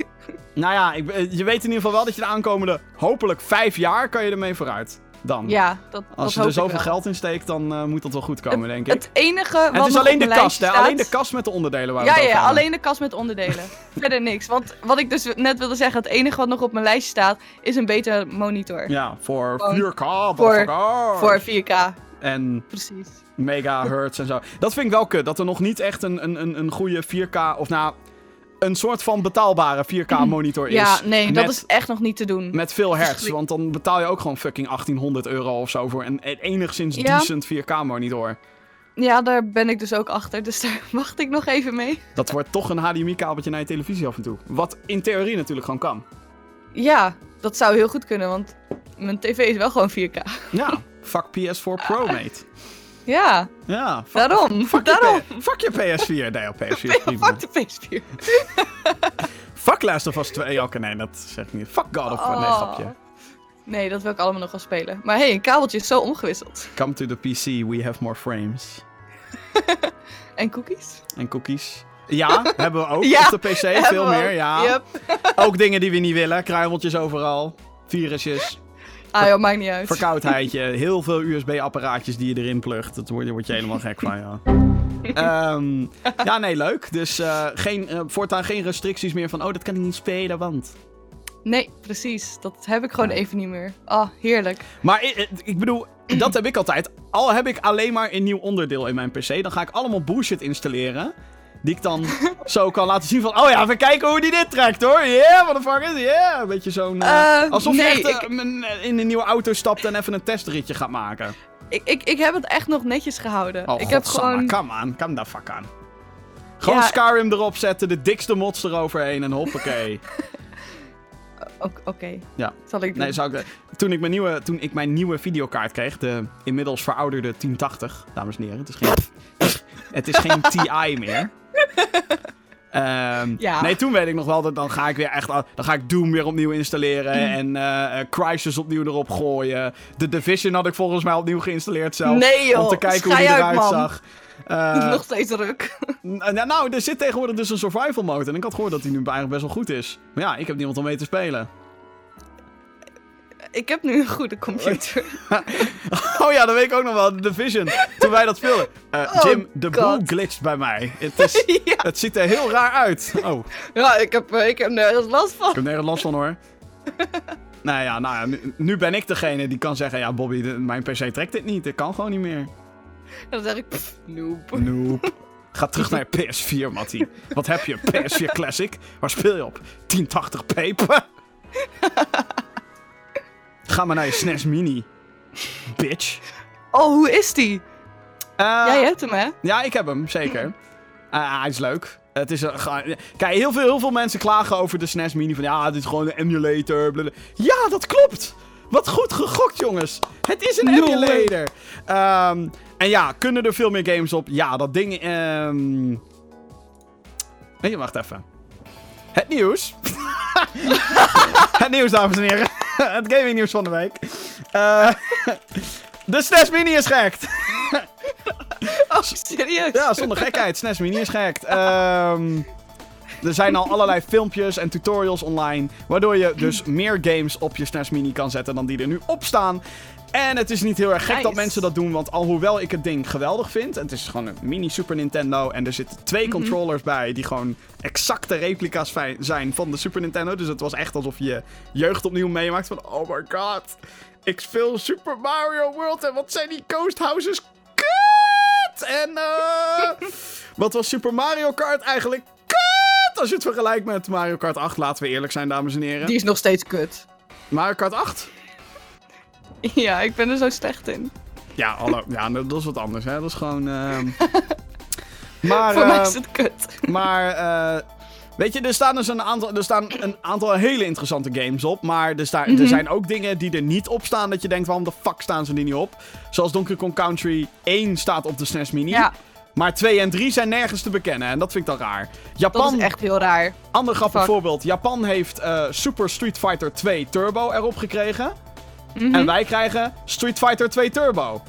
Nou ja, ik, eh, je weet in ieder geval wel dat je de aankomende, hopelijk vijf jaar, kan je ermee vooruit. Dan. Ja, dat, Als dat je hoop er zoveel geld in steekt, dan eh, moet dat wel goed komen, denk ik. Het enige wat En het is alleen de kast, hè? Alleen de kast met de onderdelen waar we Ja, het ja, alleen de kast met onderdelen. Verder niks. Want wat ik dus net wilde zeggen, het enige wat nog op mijn lijstje staat, is een betere monitor. Ja, voor Gewoon 4K, motherfucker. Voor 4K, En precies. megahertz en zo. Dat vind ik wel kut, dat er nog niet echt een, een, een, een goede 4K, of nou, een soort van betaalbare 4K monitor is. Ja, nee, met, dat is echt nog niet te doen. Met veel hertz, want dan betaal je ook gewoon fucking 1800 euro of zo voor een, een enigszins Ja. decent 4K monitor. Ja, daar ben ik dus ook achter, dus daar wacht ik nog even mee. Dat wordt toch een HDMI-kabeltje naar je televisie af en toe. Wat in theorie natuurlijk gewoon kan. Ja, dat zou heel goed kunnen, want mijn tv is wel gewoon 4K. Ja, fuck PS4 Pro, mate. Ja, Ja, fuck, daarom. fuck, je, daarom. Fuck je PS4. Nee, op PS4 is prima. Fuck de PS4. Fuck Last of Us 2. Oké, nee, dat zeg ik niet. Fuck God of War. Nee, Oh. grapje. Nee, dat wil ik allemaal nog wel spelen. Maar hey, een kabeltje is zo omgewisseld. Come to the PC, we have more frames. En cookies? En cookies. Ja, hebben we ook Ja, op de PC. Veel meer, ook. ja. Yep. Ook dingen die we niet willen. Kruimeltjes overal. Virusjes. Ah joh, maakt niet uit. Verkoudheidje. Heel veel USB-apparaatjes die je erin plugt. Dat word, daar word je helemaal gek van, ja. Ehm, ja, nee, leuk. Dus eh, geen, eh, voortaan geen restricties meer van... Oh, dat kan ik niet spelen, want... Nee, precies. Dat heb ik gewoon even niet meer. Ah, heerlijk. Maar ik, ik bedoel, dat heb ik altijd. Al heb ik alleen maar een nieuw onderdeel in mijn PC... dan ga ik allemaal bullshit installeren... Die ik dan zo kan laten zien van... Oh ja, even kijken hoe die dit trekt hoor. Yeah, motherfuckers. Yeah. Een beetje zo'n... eh, Eh, alsof nee, je echt ik- eh, in een nieuwe auto stapt en even een testritje gaat maken. Ik, ik, ik heb het echt nog netjes gehouden. Oh, ik heb gewoon... Come on, come the fuck aan. Gewoon Ja. Skyrim erop zetten, de dikste mods eroverheen en hoppakee. Oké, oké. Ja. Zal ik doen. Nee, zou ik, toen, ik mijn nieuwe, toen ik mijn nieuwe videokaart kreeg, de inmiddels verouderde 1080, dames en heren. Het is geen, het is geen TI meer. Ehm, Ja. Nee, toen weet ik nog wel dat dan ga ik weer echt. Dan ga ik Doom weer opnieuw installeren. En eh, eh, Crysis opnieuw erop gooien. De Division had ik volgens mij opnieuw geïnstalleerd zelf. Nee, joh. Om te kijken hoe die uit, eruit man. zag. Eh, nog steeds druk. nou, er zit tegenwoordig dus een survival mode. En ik had gehoord dat die nu eigenlijk best wel goed is. Maar ja, ik heb niemand om mee te spelen. Ik heb nu een goede computer. Oh ja, dat weet ik ook nog wel. De Division. Toen wij dat speelden. Eh, Oh, Jim, de boel glitcht bij mij. Het, is, ja. het ziet er heel raar uit. Oh, ja, ik heb, eh, ik heb nergens last van. ik heb nergens last van hoor. nou ja, nou ja nu, nu ben ik degene die kan zeggen... Ja, Bobby, de- mijn PC trekt dit niet. Ik kan gewoon niet meer. Dan zeg ik, pff, noob. Ga terug naar PS4, Mattie. Wat heb je? PS4 Classic? Waar speel je op? 1080p? Ga maar naar je SNES Mini. Bitch. Oh, hoe is die? Eh, Jij hebt hem, hè? Ja, ik heb hem, zeker. Eh, hij is leuk. Het is een, ga- Kijk, heel veel, heel veel mensen klagen over de SNES Mini. Van ja, dit is gewoon een emulator. blablabla. Ja, dat klopt. Wat goed gegokt, jongens. Het is een No emulator. Ehm, en ja, kunnen er veel meer games op? Ja, dat ding... ehm Weet je, wacht even. Het nieuws. het nieuws, dames en heren. het gaming nieuws van de week. Eh, de SNES Mini is gehackt. Oh, serieus? Ja, zonder gekheid. SNES Mini is gehackt. Ehm, er zijn al allerlei filmpjes en tutorials online. Waardoor je dus meer games op je SNES Mini kan zetten dan die er nu op staan. En het is niet heel erg gek Nice. dat mensen dat doen. Want alhoewel ik het ding geweldig vind. Het is gewoon een mini Super Nintendo. En er zitten twee Mhm. controllers bij. Die gewoon exacte replica's zijn van de Super Nintendo. Dus het was echt alsof je je jeugd opnieuw meemaakt. Van oh my god. Ik speel Super Mario World. En wat zijn die Ghost Houses kut! En eh. wat was Super Mario Kart eigenlijk? Als je het vergelijkt met Mario Kart 8, laten we eerlijk zijn, dames en heren. Die is nog steeds kut. Mario Kart 8? Ja, ik ben er zo slecht in. Ja, hallo. Ja, dat is wat anders, hè. Dat is gewoon... ehm, maar, Voor mij is het kut. maar eh, weet je, er staan dus een aantal, er staan een aantal hele interessante games op. Maar er, staan, Mhm. er zijn ook dingen die er niet op staan dat je denkt, waarom de fuck staan ze er niet op? Zoals Donkey Kong Country 1 staat op de SNES Mini. Ja, Maar 2 en 3 zijn nergens te bekennen. En dat vind ik dan raar. dat Japan, is echt heel raar. ander grappig voorbeeld. Japan heeft eh, Super Street Fighter 2 Turbo erop gekregen. Mhm. En wij krijgen Street Fighter 2 Turbo.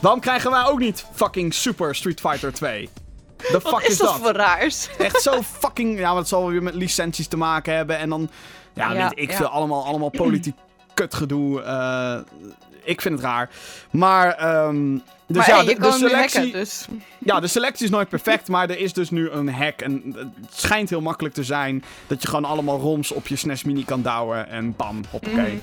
Waarom krijgen wij ook niet fucking Super Street Fighter 2? The fuck Wat is is dat dat? voor raars? Echt zo fucking... Ja, maar het zal wel weer met licenties te maken hebben. En dan... Ja, Ja, weet ik ja. veel. Allemaal, allemaal politiek kutgedoe. eh ik vind het raar. Maar... ehm dus maar ja, hey, de, selectie... hacken, dus... Ja, de selectie is nooit perfect, maar er is dus nu een hack. En het schijnt heel makkelijk te zijn dat je gewoon allemaal ROMs op je SNES Mini kan douwen en bam, hoppakee. Mhm.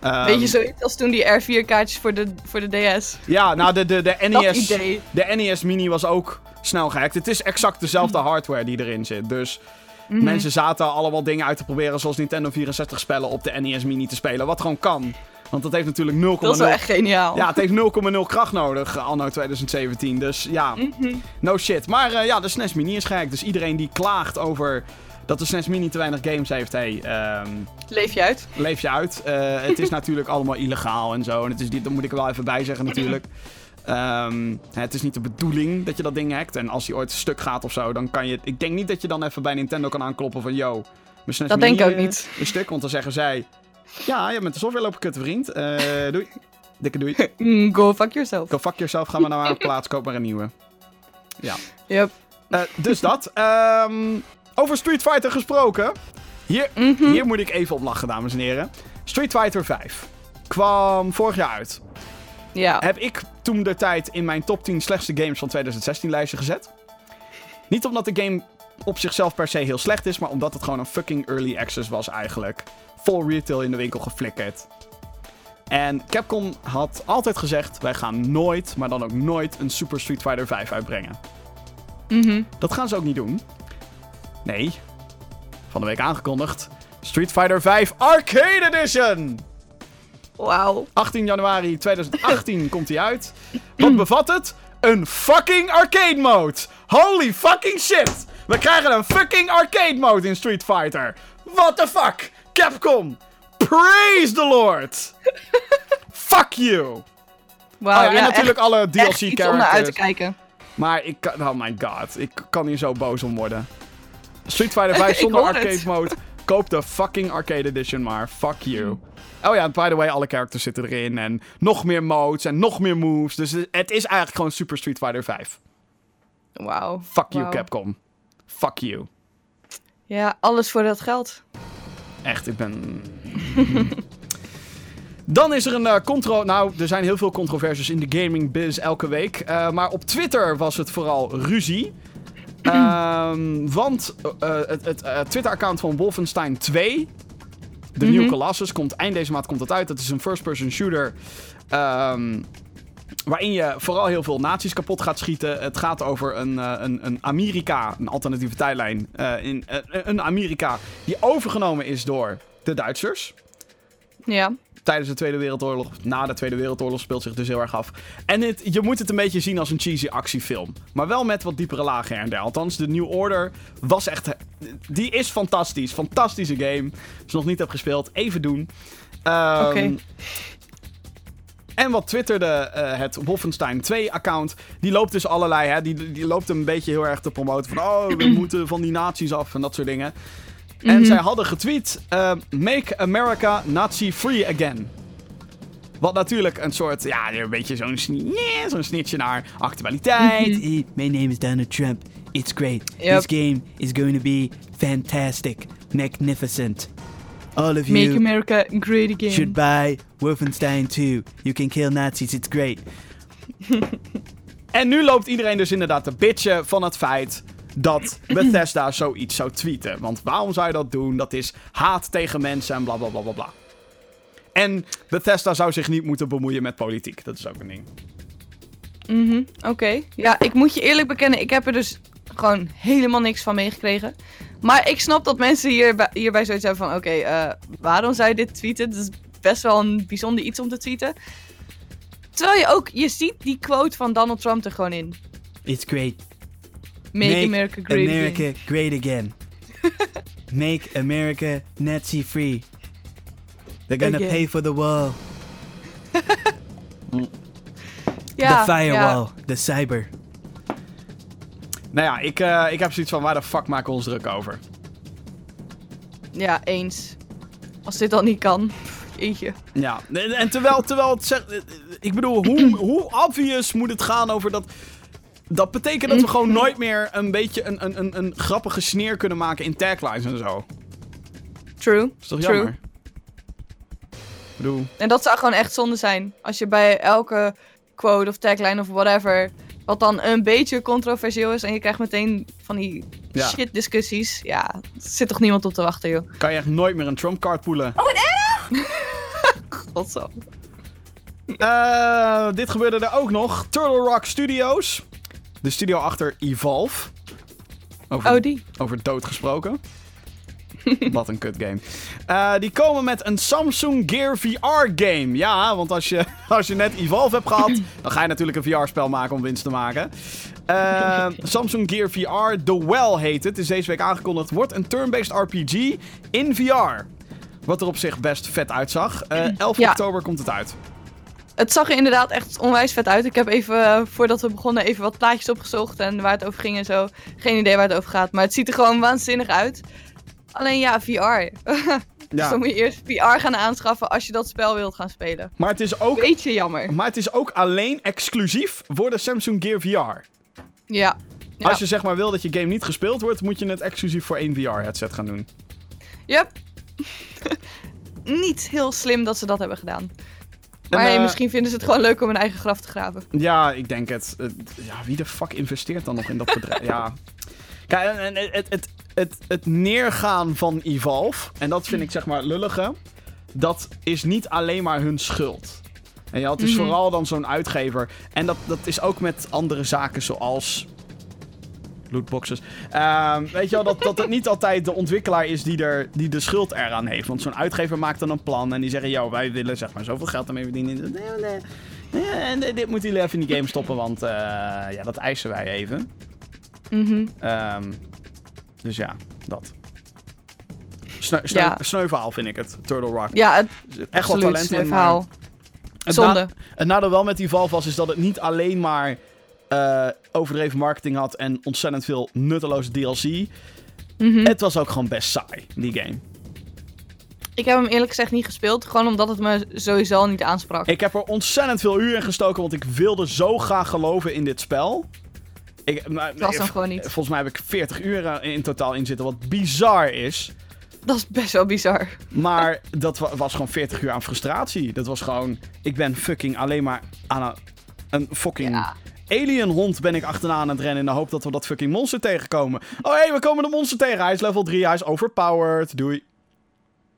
Ehm, Weet je, zoiets als toen die R4-kaartjes voor de, voor de DS. Ja, nou, de, de, de, NES, de NES Mini was ook snel gehackt. Het is exact dezelfde hardware die erin zit. Dus Mhm. mensen zaten allemaal dingen uit te proberen, zoals Nintendo 64 spellen op de NES Mini te spelen. Wat gewoon kan. Want dat heeft natuurlijk 0,0... Dat is wel echt geniaal. Ja, het heeft 0,0 kracht nodig, eh, anno 2017. Dus ja, Mhm. no shit. Maar eh, ja, de SNES Mini is gehackt. Dus iedereen die klaagt over dat de SNES Mini te weinig games heeft, hey, ehm, Leef je uit? leef je uit. Eh, het is natuurlijk allemaal illegaal en zo. En het is niet, dat moet ik er wel even bij zeggen natuurlijk. Ehm, het is niet de bedoeling dat je dat ding hackt. En als die ooit stuk gaat of zo, dan kan je... Ik denk niet dat je dan even bij Nintendo kan aankloppen van... Yo, mijn SNES Dat Mini, denk ik ook niet. Is stuk, want dan zeggen zij... Ja, je bent de software lopen kutten, vriend. Eh, doei. Dikke doei. Mm, go fuck yourself. Go fuck yourself, ga maar naar mijn plaats, koop maar een nieuwe. Yep. Eh, dus dat. Ehm, over Street Fighter gesproken. Hier, Mhm. hier moet ik even op lachen, dames en heren. Street Fighter 5 kwam vorig jaar uit. Ja. Heb ik toen de tijd in mijn top 10 slechtste games van 2016 lijstje gezet. Niet omdat de game op zichzelf per se heel slecht is, maar omdat het gewoon een fucking early access was eigenlijk. Vol retail in de winkel geflikkerd. En Capcom had altijd gezegd: wij gaan nooit, maar dan ook nooit, een Super Street Fighter 5 uitbrengen. Mhm. Dat gaan ze ook niet doen. Nee. Van de week aangekondigd. Street Fighter 5 Arcade Edition! Wauw. 18 januari 2018 komt hij uit. Wat bevat het? Een fucking arcade mode! Holy fucking shit! We krijgen een fucking arcade mode in Street Fighter! What the fuck? Capcom! Praise the Lord! Fuck you! Wauw, Oh ja, ja, en natuurlijk alle iets om naar uit te DLC-characters. kijken. Maar ik kan... Oh my god. Ik kan hier zo boos om worden. Street Fighter 5 Ik zonder arcade het. mode. Koop de fucking arcade edition maar. Fuck you. Oh ja, by the way, alle characters zitten erin. En nog meer modes en nog meer moves. Dus het is eigenlijk gewoon Super Street Fighter 5. Wauw. Fuck you. Capcom. Fuck you. Ja, alles voor dat geld. Echt, ik ben... Dan is er een eh contro... Nou, er zijn heel veel controversies in de gaming biz elke week. Eh, maar op Twitter was het vooral ruzie. Ehm, want eh, het, het Twitter-account van Wolfenstein 2... De Mhm. New Colossus komt eind deze maand komt dat uit. Dat is een first-person shooter. ehm, waarin je vooral heel veel nazi's kapot gaat schieten. Het gaat over een, eh, een, een Amerika, een alternatieve tijdlijn. eh, in, eh, een Amerika die overgenomen is door de Duitsers. Ja. Tijdens de Tweede Wereldoorlog, na de Tweede Wereldoorlog speelt zich dus heel erg af. En het, je moet het een beetje zien als een cheesy actiefilm. Maar wel met wat diepere lagen en. Althans, de New Order was echt... Die is fantastisch. Fantastische game. Als je nog niet hebt gespeeld, even doen. Ehm, Oké. En wat twitterde eh, het Wolfenstein 2-account, die loopt dus allerlei, hè, die, die loopt een beetje heel erg te promoten van, oh, we moeten van die nazi's af en dat soort dingen. En Mhm. zij hadden getweet, eh, make America Nazi-free again. Wat natuurlijk een soort, ja, een beetje zo'n yeah, zo'n snitje naar actualiteit. Mhm. Hey, my name is Donald Trump. It's great. Yep. This game is going to be fantastic, magnificent. All of Make you America great again. should buy Wolfenstein 2. You can kill Nazis. It's great. En nu loopt iedereen dus inderdaad te bitchen van het feit dat Bethesda zoiets zou tweeten. Want waarom zou je dat doen? Dat is haat tegen mensen en bla bla bla bla bla. En Bethesda zou zich niet moeten bemoeien met politiek. Dat is ook een ding. Mhm, Oké. Ja, ik moet je eerlijk bekennen, ik heb er dus gewoon helemaal niks van meegekregen. Maar ik snap dat mensen hierbij, hierbij zoiets hebben van... Oké, eh, waarom zou je dit tweeten? Dat is best wel een bijzonder iets om te tweeten. Terwijl je ook... Je ziet die quote van Donald Trump er gewoon in. It's great. Make, America great America again. great again. Make America Nazi free. They're gonna pay for the wall, Ja, the firewall, Ja. the cyber. Nou ja, ik, eh, ik heb zoiets van waar de fuck maken we ons druk over? Ja, eens. Als dit al niet kan. Jeetje. Ja, en en terwijl, terwijl het zegt... Ik bedoel, hoe, hoe obvious moet het gaan over dat... Dat betekent dat we gewoon nooit meer een beetje een, een, een, een grappige sneer kunnen maken in taglines en zo. True. is toch True. jammer? Ik bedoel... En dat zou gewoon echt zonde zijn. Als je bij elke quote of tagline of whatever... wat dan een beetje controversieel is... en je krijgt meteen van die Ja. shit discussies... ja, er zit toch niemand op te wachten, joh. Kan je echt nooit meer een Trumpcard poelen. Godzo. Eh, dit gebeurde er ook nog. Turtle Rock Studios. De studio achter Evolve. Over, Oh, die. over dood gesproken. Wat een kut game. Eh, die komen met een Samsung Gear VR game. Ja, want als je, als je net Evolve hebt gehad, dan ga je natuurlijk een VR-spel maken om winst te maken. Eh, Samsung Gear VR, The Well heet het. Is deze week aangekondigd. Wordt een turn-based RPG in VR. Wat er op zich best vet uitzag. Eh 11 Ja. oktober komt het uit. Het zag er inderdaad echt onwijs vet uit. Ik heb even, voordat we begonnen, even wat plaatjes opgezocht en waar het over ging en zo. Geen idee waar het over gaat, maar het ziet er gewoon waanzinnig uit. Alleen ja, VR. dus Ja. dan moet je eerst VR gaan aanschaffen als je dat spel wilt gaan spelen. Maar het is ook Beetje jammer. Maar het is ook alleen exclusief voor de Samsung Gear VR. Ja. Ja. Als je zeg maar wil dat je game niet gespeeld wordt, moet je het exclusief voor één VR-headset gaan doen. Yep. Niet heel slim dat ze dat hebben gedaan. Maar En, hey, eh, misschien vinden ze het gewoon leuk om hun eigen graf te graven. Ja, ik denk het. Eh, ja, wie de fuck investeert dan nog in dat bedrijf? ja. Kijk, en, en het, het, het, het neergaan van Evolve, en dat vind ik zeg maar lullige, dat is niet alleen maar hun schuld. En ja, het is Mhm. vooral dan zo'n uitgever. En dat, dat is ook met andere zaken zoals lootboxes. Ehm, weet je wel, dat, dat het niet altijd de ontwikkelaar is die, er, die de schuld eraan heeft. Want zo'n uitgever maakt dan een plan en die zeggen... Yo, wij willen zeg maar zoveel geld ermee verdienen. En dit- moeten jullie even in die game stoppen, want eh, ja, dat eisen wij even. Ehm, dus ja, dat. Sneu, sneu, Ja. sneu verhaal vind ik het, Turtle Rock. Ja, het, echt wat absoluut. talent sneu in, maar... Het Zonde. na- het nadeel wel met die Valve was is dat het niet alleen maar eh, overdreven marketing had en ontzettend veel nutteloze DLC. Mhm. Het was ook gewoon best saai, die game. Ik heb hem eerlijk gezegd niet gespeeld, gewoon omdat het me sowieso al niet aansprak. Ik heb er ontzettend veel uur in gestoken, want ik wilde zo graag geloven in dit spel. Ik, maar, was hem gewoon niet. Volgens mij heb ik 40 uur eh, in totaal in zitten, wat bizar is. Dat is best wel bizar. Maar dat wa- was gewoon 40 uur aan frustratie. Dat was gewoon, ik ben fucking alleen maar aan een, een fucking Ja. alien hond ben ik achterna aan het rennen in de hoop dat we dat fucking monster tegenkomen. Oh hé, hey, we komen de monster tegen. Hij is level 3, hij is overpowered. Doei.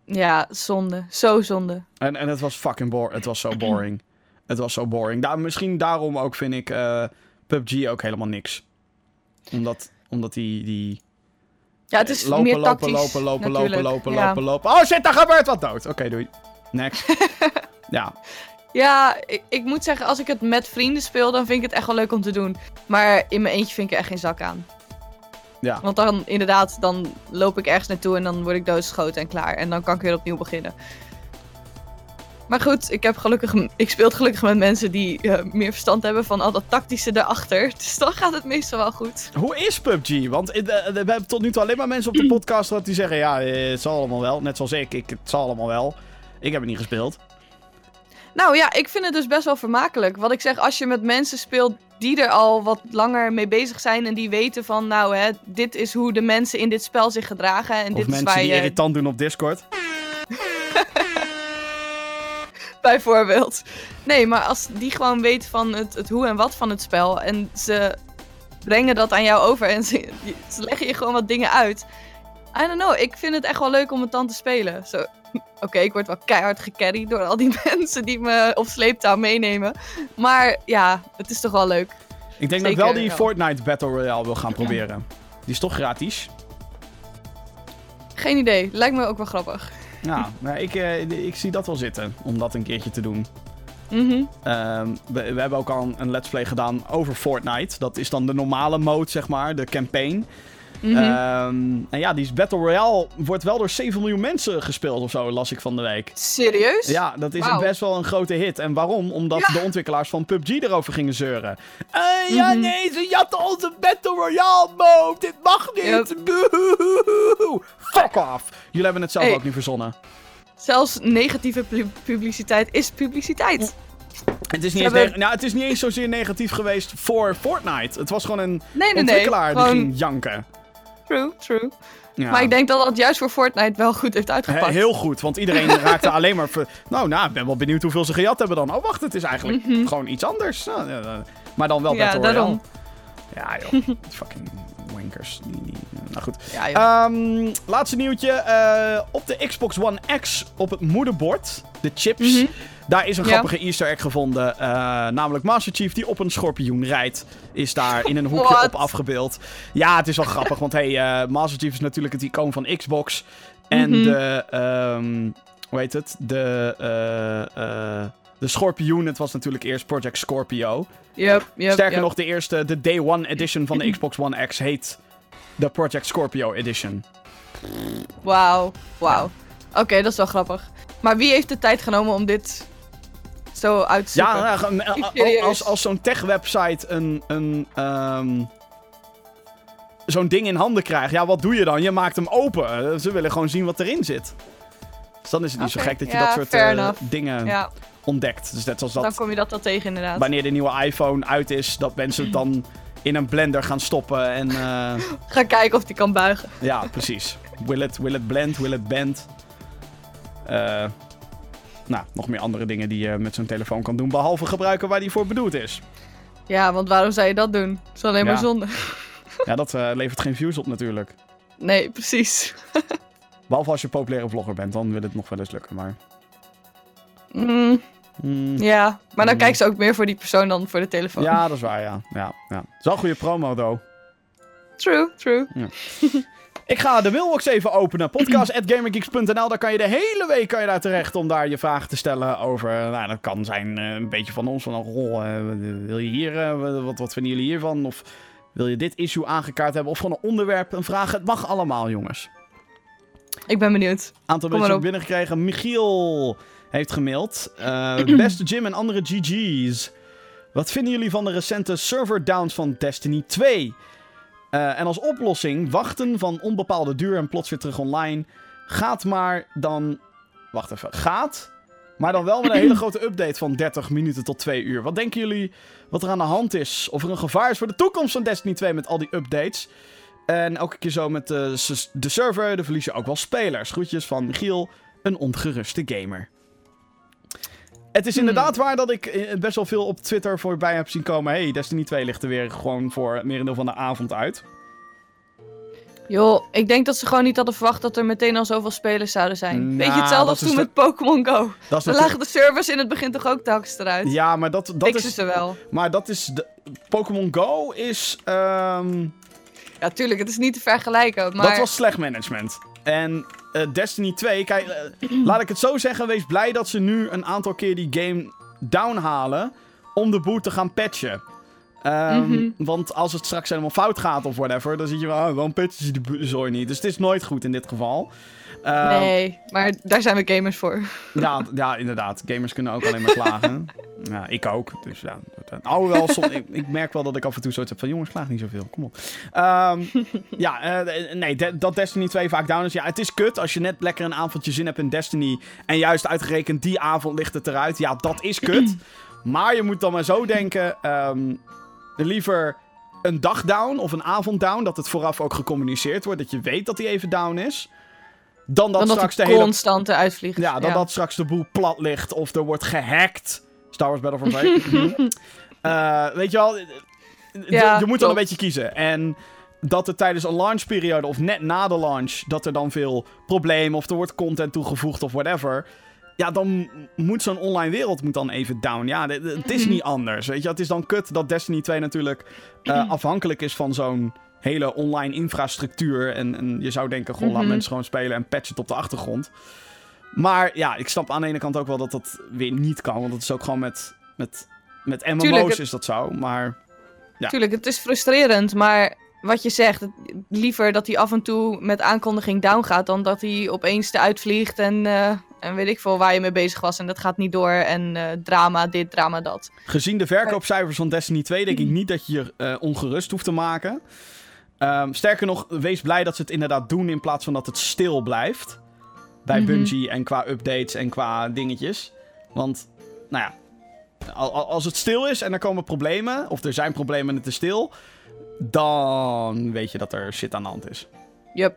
Ja, zonde. Zo zonde. En, en het was fucking boring. Het was zo boring. het was zo boring. Daar, misschien daarom ook vind ik eh, PUBG ook helemaal niks. Omdat, omdat die, die Ja, het is lopen, meer lopen, tactisch. lopen, lopen, lopen, lopen, ja. lopen, lopen. Oh shit, daar gebeurt wat dood. Oké, doei. Next. ja, Ja, ik, ik moet zeggen, als ik het met vrienden speel, dan vind ik het echt wel leuk om te doen. Maar in mijn eentje vind ik er echt geen zak aan. ja. Want dan inderdaad, dan loop ik ergens naartoe en dan word ik doodgeschoten en klaar. En dan kan ik weer opnieuw beginnen. Maar goed, ik, heb gelukkig, ik speel gelukkig met mensen die eh, meer verstand hebben van al dat tactische erachter. Dus dan gaat het meestal wel goed. Hoe is PUBG? Want eh, eh, we hebben tot nu toe alleen maar mensen op de podcast gehad die zeggen... Ja, het zal allemaal wel. Net zoals ik. ik. Het zal allemaal wel. Ik heb het niet gespeeld. Nou ja, ik vind het dus best wel vermakelijk. Wat ik zeg, als je met mensen speelt die er al wat langer mee bezig zijn en die weten van, nou hè, dit is hoe de mensen in dit spel zich gedragen en Of dit is mensen waar die je irritant doen op Discord. bijvoorbeeld. Nee, maar als die gewoon weten van het, het hoe en wat van het spel en ze brengen dat aan jou over en ze, ze leggen je gewoon wat dingen uit. I don't know, ik vind het echt wel leuk om het dan te spelen. Zo, Oké, ik word wel keihard gecarried door al die mensen die me op sleeptouw meenemen. Maar ja, het is toch wel leuk. Ik denk dat ik wel die. Fortnite Battle Royale wil gaan proberen. Die is toch gratis? Geen idee, lijkt me ook wel grappig. Ja, maar ik, eh, ik zie dat wel zitten om dat een keertje te doen. Mhm. Ehm, we, we hebben ook al een let's play gedaan over Fortnite. Dat is dan de normale mode, zeg maar, de campaign. Mhm. Ehm, en ja, die Battle Royale wordt wel door 7 miljoen mensen gespeeld of zo, las ik van de week. Serieus? Ja, dat is best wel een grote hit. En waarom? Omdat Ja. de ontwikkelaars van PUBG erover gingen zeuren. Eh, ja, Mhm. nee, ze jatten onze Battle Royale mode. Dit mag niet. Yep. Fuck off. Jullie hebben het zelf Hey. ook niet verzonnen. Zelfs negatieve pu- publiciteit is publiciteit. Het is, niet eens hebben- nou, het is niet eens zozeer negatief geweest voor Fortnite. Het was gewoon een Nee, nee, nee. ontwikkelaar die Gewoon ging janken. True, true. Ja. Maar ik denk dat dat juist voor Fortnite wel goed heeft He- uitgepakt. heel goed, want iedereen raakte alleen maar... Nou, nou, ik ben wel benieuwd hoeveel ze gejat hebben dan. Oh, wacht, het is eigenlijk gewoon iets anders. Nou, maar dan wel Mhm. Ja, Battle Royale. Ja, joh. Fucking wankers. Die, die, nou goed. Ja. Ehm, laatste nieuwtje. eh, op de Xbox One X, op het moederbord, de chips... Mhm. Daar is een Ja. grappige easter egg gevonden. eh, namelijk Master Chief die op een schorpioen rijdt. Is daar in een hoekje What? op afgebeeld. Ja, het is wel grappig. Want hey, eh, Master Chief is natuurlijk het icoon van Xbox. En Mhm. de... ehm, hoe heet het? De... de schorpioen, het was natuurlijk eerst Project Scorpio. Yep, yep, Sterker yep. nog, de eerste, de Day One edition van de Xbox One X heet de Project Scorpio edition. Wauw, wauw. Oké, dat is wel grappig. Maar wie heeft de tijd genomen om dit zo uit te zoeken? Ja, nou, eh, als, als zo'n tech-website een, een, ehm, zo'n ding in handen krijgt, ja, wat doe je dan? Je maakt hem open. Ze willen gewoon zien wat erin zit. Dus dan is het niet zo gek dat je ja, dat soort eh, dingen ja, ontdekt. Dus net zoals dan dat kom je dat wel tegen inderdaad. wanneer de nieuwe iPhone uit is, dat mensen het dan in een blender gaan stoppen en... eh, Ga kijken of die kan buigen. Ja, precies. Will it, will it blend, will it bend? Eh, nou, nog meer andere dingen die je met zo'n telefoon kan doen, behalve gebruiken waar die voor bedoeld is. Ja, want waarom zou je dat doen? Dat is alleen Ja. maar zonde. Ja, dat eh, levert geen views op natuurlijk. Nee, precies. Behalve als je populaire vlogger bent, dan wil het nog wel eens lukken, maar... Mm, Hmm, ja, maar dan Mm. kijkt ze ook meer voor die persoon dan voor de telefoon. ja, dat is waar, ja. ja, ja. Het is wel een goede promo, though. True, true. Ik ga de mailbox even openen. Podcast.gamergeeks.nl. Daar kan je de hele week kan je daar terecht om daar je vragen te stellen over... Nou, dat kan zijn eh, een beetje van ons. Van, oh, eh, wil je hier... eh, wat, wat vinden jullie hiervan? Of wil je dit issue aangekaart hebben? Of gewoon een onderwerp, een vraag. Het mag allemaal, jongens. Ik ben benieuwd. Aantal Kom mensen op. binnengekregen. Michiel heeft gemaild. Eh, beste Jim en andere GG's. Wat vinden jullie van de recente server downs van Destiny 2? Eh, en als oplossing, wachten van onbepaalde duur en plots weer terug online. Gaat maar dan... Wacht even. Gaat, maar dan wel met een hele grote update van 30 minuten tot 2 uur. Wat denken jullie wat er aan de hand is? Of er een gevaar is voor de toekomst van Destiny 2 met al die updates? En elke keer zo met de, server, dan verlies je ook wel spelers. Groetjes van Michiel, een ongeruste gamer. Het is Hmm. inderdaad waar dat ik eh, best wel veel op Twitter voorbij heb zien komen. Hey, Destiny 2 ligt er weer gewoon voor het merendeel van de avond uit. Joh, ik denk dat ze gewoon niet hadden verwacht dat er meteen al zoveel spelers zouden zijn. Nou, Weet je hetzelfde als toen de- met Pokémon Go? Dat is Dan natuurlijk- lagen de servers in het begin toch ook telkens eruit? Ja, maar dat, dat Fixen is... ze wel. Maar dat is... De... Pokémon Go is... ehm, Ja, tuurlijk, het is niet te vergelijken, maar... Dat was slecht management. En eh, Destiny 2, kijk, eh, laat ik het zo zeggen, wees blij dat ze nu een aantal keer die game downhalen om de boot te gaan patchen. Ehm, Mhm. Want als het straks helemaal fout gaat of whatever, dan zie je wel, waarom patchen ze die bo- zooi niet? Dus het is nooit goed in dit geval. Ehm, Nee, maar daar zijn we gamers voor. ja, ja, inderdaad. Gamers kunnen ook alleen maar klagen. Ja, ik ook. Dus ja. dat- Alhoewel, som, ik, ik merk wel dat ik af en toe zoiets heb van... Jongens, klaag niet zoveel. Kom op. Ehm, ja, eh, nee, de- dat Destiny 2 vaak down is. Ja, het is kut als je net lekker een avondje zin hebt in Destiny... en juist uitgerekend die avond ligt het eruit. Ja, dat is kut. maar je moet dan maar zo denken... ehm, liever een dag down of een avond down... dat het vooraf ook gecommuniceerd wordt... dat je weet dat die even down is... dan dat Dan dat straks de hele constant eruit vliegt. ja, dan dat straks de boel plat ligt of er wordt gehackt. Star Wars Battlefront 2. Eh, weet je wel, je- Ja, je moet dan een beetje kiezen. En dat er tijdens een launchperiode of net na de launch... dat er dan veel problemen of er wordt content toegevoegd of whatever... Ja, dan moet zo'n online wereld moet dan even down. Ja, het is niet anders. Weet je, het is dan kut dat Destiny 2 natuurlijk eh, afhankelijk is van zo'n hele online infrastructuur. En, en je zou denken, goh, laat Mhm. mensen gewoon spelen en patch het op de achtergrond. Maar ja, ik snap aan de ene kant ook wel dat dat weer niet kan. Want het is ook gewoon met, met, met MMO's Tuurlijk, het- is dat zo. Maar Ja. Tuurlijk, het is frustrerend, maar wat je zegt, liever dat hij af en toe met aankondiging down gaat, dan dat hij opeens eruit vliegt en, eh, en weet ik veel waar je mee bezig was en dat gaat niet door en eh, drama dit, drama dat. gezien de verkoopcijfers van Destiny 2 denk ik niet dat je je eh, ongerust hoeft te maken. Ehm, sterker nog, wees blij dat ze het inderdaad doen in plaats van dat het stil blijft. bij Mhm. Bungie en qua updates en qua dingetjes. Want, nou ja, al- al- als het stil is en er komen problemen, of er zijn problemen en het is stil, dan weet je dat er shit aan de hand is. Yup.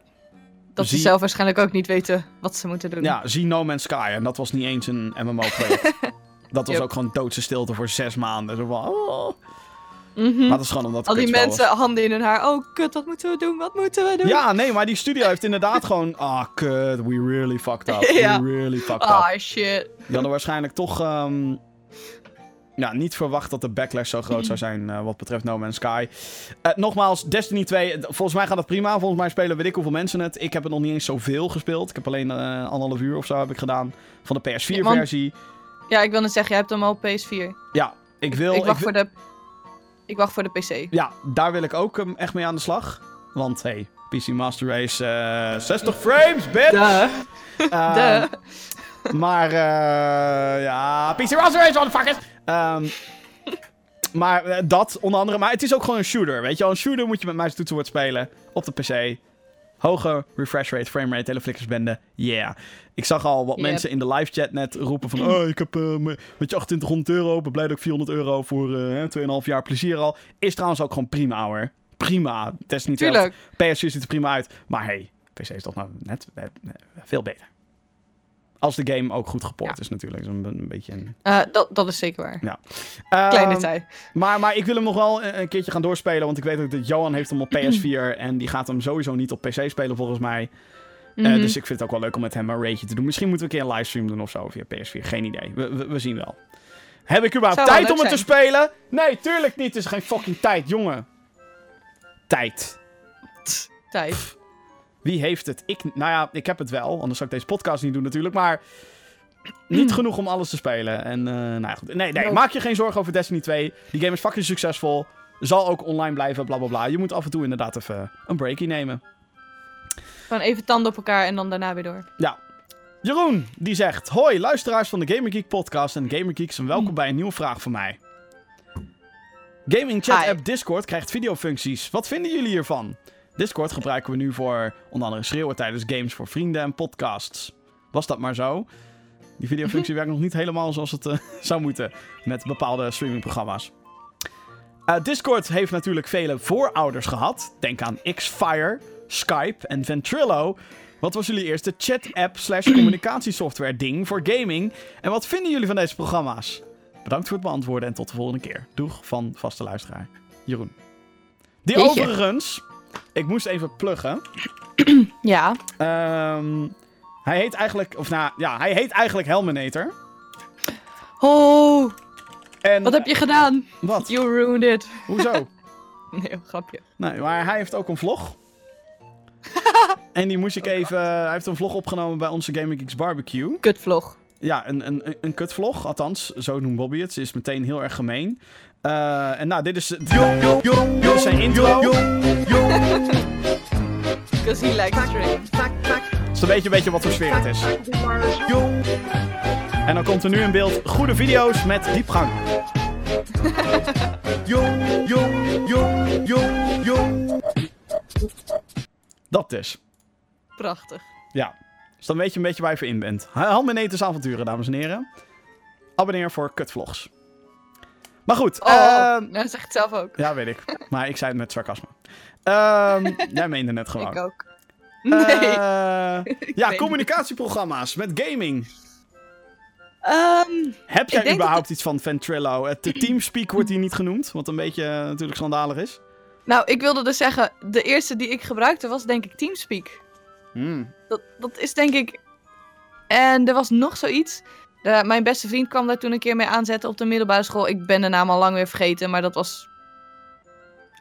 Dat Zie- ze zelf waarschijnlijk ook niet weten wat ze moeten doen. Ja, zie No Man's Sky. En dat was niet eens een MMO-project. dat was Yep. ook gewoon doodse stilte voor zes maanden. Zo van, oh. Mhm. Maar dat is gewoon omdat Al die was. mensen, handen in hun haar. Oh, kut, wat moeten we doen? Wat moeten we doen? Ja, nee, maar die studio heeft inderdaad gewoon... Ah, kut, we really fucked up. Ja. We really fucked up. Ah, shit. Die hadden waarschijnlijk toch... ehm, ja, niet verwacht dat de backlash zo groot zou zijn eh, wat betreft No Man's Sky. Eh, nogmaals, Destiny 2, eh, volgens mij gaat het prima. Volgens mij spelen weet ik hoeveel mensen het. Ik heb het nog niet eens zoveel gespeeld. Ik heb alleen eh, anderhalf uur of zo heb ik gedaan van de Ja, want- PS4-versie. Ja, ik wil net zeggen, je hebt hem al op PS4. Ja, ik wil... ik, wacht wil- voor de, ik wacht voor de PC. Ja, daar wil ik ook ehm, echt mee aan de slag. Want, hey, PC Master Race, eh 60 frames, bitch! Duh. Ehm, Duh. Maar, eh ja, PC Master Race, motherfuckers! Ehm maar eh, dat, onder andere. Maar het is ook gewoon een shooter, weet je wel. Een shooter moet je met muis en toetsenbord spelen. Op de PC. Hoge refresh rate, frame rate, hele flikkersbende. Yeah. Ik zag al wat Yep. mensen in de live chat net roepen van... Oh, ik heb eh, me- met je 2800 euro. Ben blij dat ik 400 euro voor eh 2,5 jaar plezier al. Is trouwens ook gewoon prima, hoor. Prima. Destiny 2 Tuurlijk. PS4 ziet er prima uit. Maar hey, PC is toch nou net veel beter. Als de game ook goed geport Ja. is natuurlijk. Dat is een, een beetje een... Eh, dat, dat is zeker waar. Ehm, Klein detail. maar, maar ik wil hem nog wel een, een keertje gaan doorspelen. Want ik weet ook dat Johan heeft hem op PS4. en die gaat hem sowieso niet op PC spelen volgens mij. Eh, Mhm. dus ik vind het ook wel leuk om met hem een raidje te doen. Misschien moeten we een keer een livestream doen of zo via PS4. Geen idee. We, we, we zien wel. Heb ik überhaupt tijd om het te spelen? Nee, tuurlijk niet. Het is geen fucking tijd, jongen. Tijd. Tijd. Wie heeft het? Ik, nou ja, ik heb het wel. Anders zou ik deze podcast niet doen natuurlijk. Maar niet genoeg om alles te spelen. En, eh, nou ja, goed. Nee, nee, Nope. maak je geen zorgen over Destiny 2. Die game is fucking succesvol. Zal ook online blijven, bla bla bla. Je moet af en toe inderdaad even een breakie nemen. Gewoon even tanden op elkaar en dan daarna weer door. Jeroen, die zegt... Hoi, luisteraars van de Gamer Geek podcast en Gamer Geeks... en welkom bij een nieuwe vraag van mij. Gaming chat Hi. app Discord krijgt videofuncties. Wat vinden jullie hiervan? Discord gebruiken we nu voor onder andere schreeuwen tijdens games voor vrienden en podcasts. Was dat maar zo? Die videofunctie werkt nog niet helemaal zoals het eh, zou moeten met bepaalde streamingprogramma's. Eh, Discord heeft natuurlijk vele voorouders gehad. Denk aan Xfire, Skype en Ventrilo. Wat was jullie eerste chat-app slash communicatiesoftware ding voor gaming? En wat vinden jullie van deze programma's? Bedankt voor het beantwoorden en tot de volgende keer. Doeg van vaste luisteraar, Jeroen. Die Jeetje. overigens, ik moest even pluggen. Ja. Ehm, hij heet eigenlijk, of nou ja, hij heet eigenlijk Helminator. Oh, En, wat heb je gedaan? Wat? You ruined it. Hoezo? Nee, grapje. nee, maar hij heeft ook een vlog. en die moest ik even... Hij heeft een vlog opgenomen bij onze Gaming Geeks Barbecue. Kutvlog. Ja, een, een, een kutvlog, althans, zo noemt Bobby het. Ze is meteen heel erg gemeen. Eh, en nou, dit is, dit is zijn intro. Because he likes drink. Dus dan weet je een beetje wat voor sfeer het is. En dan komt er nu in beeld goede video's met diepgang. Dat dus. Prachtig. Ja. Dus dan weet je een beetje waar je voor in bent. Handmeneters avonturen, dames en heren. Abonneer voor kutvlogs. Maar goed. Oh, ehm, dat zeg ik het zelf ook. Ja, weet ik. Maar ik zei het met sarcasme. Ehm, jij meende net gewoon. Ik ook. Nee. Eh, ja, weet communicatieprogramma's met gaming. Ehm, Heb jij überhaupt iets van Ventrilo? Het de Teamspeak wordt hier niet genoemd, wat een beetje eh, natuurlijk schandalig is. nou, ik wilde dus zeggen, de eerste die ik gebruikte was denk ik Teamspeak. Hmm. Dat, dat is denk ik... En er was nog zoiets. De- mijn beste vriend kwam daar toen een keer mee aanzetten op de middelbare school. Ik ben de naam al lang weer vergeten, maar dat was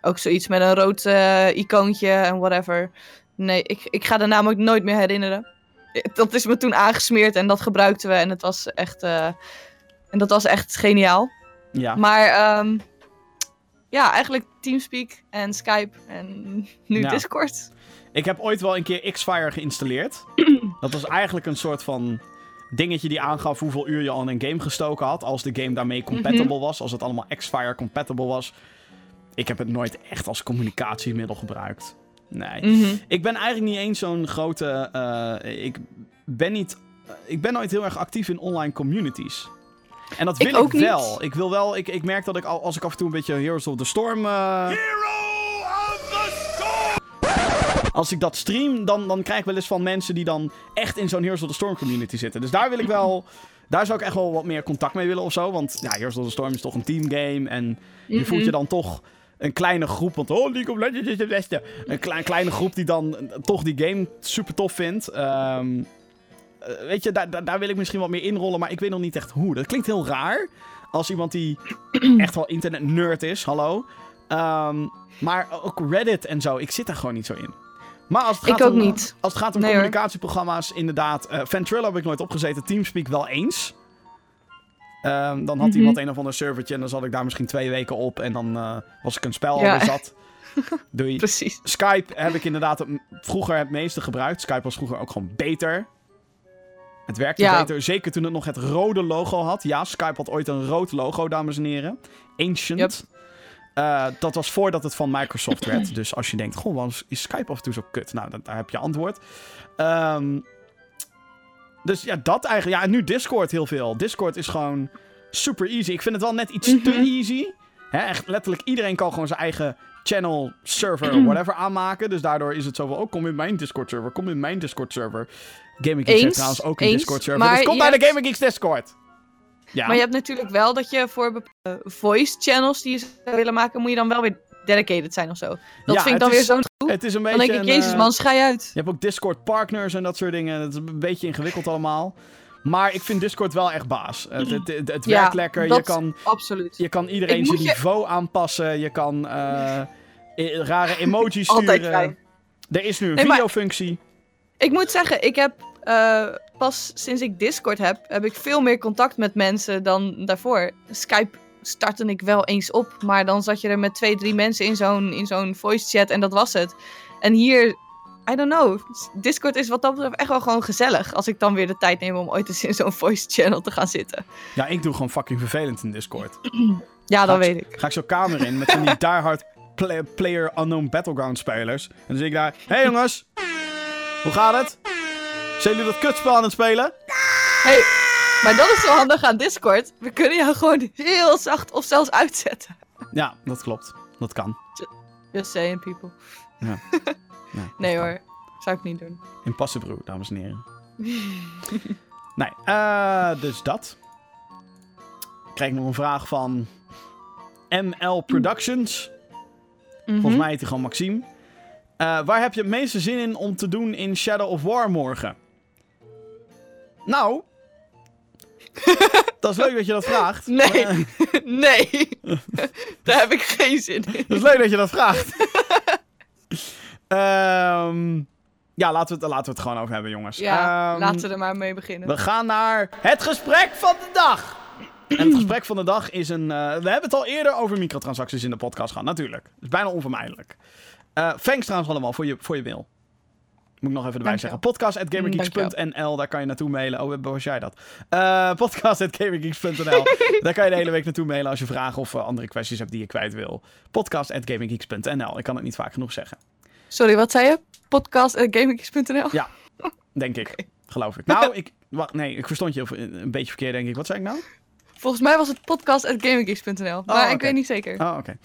ook zoiets met een rood eh, icoontje en whatever. Nee, ik, ik ga de naam ook nooit meer herinneren. Eh, Dat is me toen aangesmeerd en dat gebruikten we en het was echt... eh, en dat was echt geniaal. Ja. Maar ehm, ja, eigenlijk Teamspeak en Skype en nu Ja. Discord. Ik heb ooit wel een keer Xfire geïnstalleerd. Dat was eigenlijk een soort van dingetje die aangaf hoeveel uur je al in een game gestoken had. Als de game daarmee compatible was. Als het allemaal Xfire compatible was. Ik heb het nooit echt als communicatiemiddel gebruikt. Nee. Mhm. Ik ben eigenlijk niet eens zo'n grote. eh, ik ben niet... eh, ik ben nooit heel erg actief in online communities. En dat wil ik, ook niet. wel. Ik wil wel... Ik, ik merk dat ik al, als ik af en toe een beetje Heroes of the Storm... eh, Als ik dat stream, dan, dan krijg ik wel eens van mensen die dan echt in zo'n Heroes of the Storm community zitten. Dus daar wil ik wel... Daar zou ik echt wel wat meer contact mee willen of zo. Want ja, Heroes of the Storm is toch een teamgame. En je Mhm. voelt je dan toch een kleine groep. Want oh, League of Legends is het beste. Een klein, kleine groep die dan toch die game super tof vindt. Ehm, eh, weet je, daar, daar, daar wil ik misschien wat meer inrollen. Maar ik weet nog niet echt hoe. Dat klinkt heel raar. Als iemand die echt wel internet nerd is. Hallo. Ehm, maar ook Reddit en zo. Ik zit daar gewoon niet zo in. Maar als het Ik gaat ook om, niet. Als het gaat om Nee, hoor. communicatieprogramma's, inderdaad. eh Ventrilo heb ik nooit opgezeten. Teamspeak wel eens. Ehm, dan had Mhm. iemand een of ander servertje en dan zat ik daar misschien twee weken op. En dan eh, was ik een spel Ja. alweer zat. Doei. Precies. Skype heb ik inderdaad het vroeger het meeste gebruikt. Skype was vroeger ook gewoon beter. Het werkte Ja. beter, zeker toen het nog het rode logo had. Ja, Skype had ooit een rood logo, dames en heren. Ancient. Yep. Eh, dat was voordat het van Microsoft werd. Dus als je denkt, goh, waarom is Skype af en toe zo kut? Nou, daar heb je antwoord. Ehm, dus ja, dat eigenlijk. Ja, en nu Discord heel veel. Discord is gewoon super easy. Ik vind het wel net iets te Mhm. easy. Hè, echt letterlijk iedereen kan gewoon zijn eigen channel, server, whatever aanmaken. Dus daardoor is het zo van, oh, kom in mijn Discord server, kom in mijn Discord server. Gaming Geeks heeft trouwens ook een Discord server. Dus kom bij de Gaming Geeks Discord. Ja, Maar je hebt natuurlijk wel dat je voor bepaalde voice channels die je zou willen maken, moet je dan wel weer dedicated zijn of zo. Dat Ja, vind ik dan weer zo'n gedoe. het is een Dan beetje denk ik, een, jezus eh, man, schij uit. Je hebt ook Discord partners en dat soort dingen. Het is een beetje ingewikkeld allemaal. Maar ik vind Discord wel echt baas. Het, het, het, het Ja, werkt lekker. Je dat- kan, Absoluut. je kan iedereen zijn je- niveau aanpassen. Je kan eh, rare emojis sturen. Altijd. Er is nu een Nee, videofunctie. Ik moet zeggen, ik heb eh, pas sinds ik Discord heb, heb ik veel meer contact met mensen dan daarvoor. Skype startte ik wel eens op, maar dan zat je er met twee, drie mensen in zo'n, in zo'n voice chat en dat was het. En hier, I don't know, Discord is wat dat betreft echt wel gewoon gezellig. Als ik dan weer de tijd neem om ooit eens in zo'n voice channel te gaan zitten. Ja, ik doe gewoon fucking vervelend in Discord. Ja, dat ik- weet ik. Ga ik zo'n kamer in met van die diehard pla- player unknown battleground spelers. En dan zit ik daar. Hey jongens, hoe gaat het? Zijn jullie dat kutspel aan het spelen? Hey, maar dat is zo handig aan Discord. We kunnen jou gewoon heel zacht of zelfs uitzetten. Ja, dat klopt. Dat kan. Just saying, people. Ja. Ja, Nee kan. hoor, zou ik niet doen. Impossible, dames en heren. nee, eh, dus dat. Ik krijg nog een vraag van ML Productions. Mhm. Volgens mij heet hij gewoon Maxime. Eh, waar heb je het meeste zin in om te doen in Shadow of War morgen? Nou, dat is leuk dat je dat vraagt. Nee. Eh, Nee, daar heb ik geen zin in. dat is leuk dat je dat vraagt. Ehm, ja, laten we, het, laten we het gewoon over hebben, jongens. Ja, Ehm, laten we er maar mee beginnen. We gaan naar het gesprek van de dag. En het gesprek van de dag is een... eh, we hebben het al eerder over microtransacties in de podcast gehad, natuurlijk. Dat is bijna onvermijdelijk. Eh thanks trouwens allemaal voor je, voor je mail. Moet ik nog even erbij zeggen. Podcast.gamergeeks.nl, daar kan je naartoe mailen. Oh, was jij dat? Podcast.gamergeeks.nl, daar kan je de hele week naartoe mailen als je vragen of eh, andere kwesties hebt die je kwijt wil. Podcast.gamergeeks.nl, ik kan het niet vaak genoeg zeggen. Sorry, wat zei je? Podcast.gaminggeeks.nl Ja. Denk ik. Geloof ik. Nou, ik... Wacht, nee, ik verstond je een beetje verkeerd, denk ik. Wat zei ik nou? Volgens mij was het podcast.gaminggeeks.nl. Maar ik weet niet zeker. Oh, oké.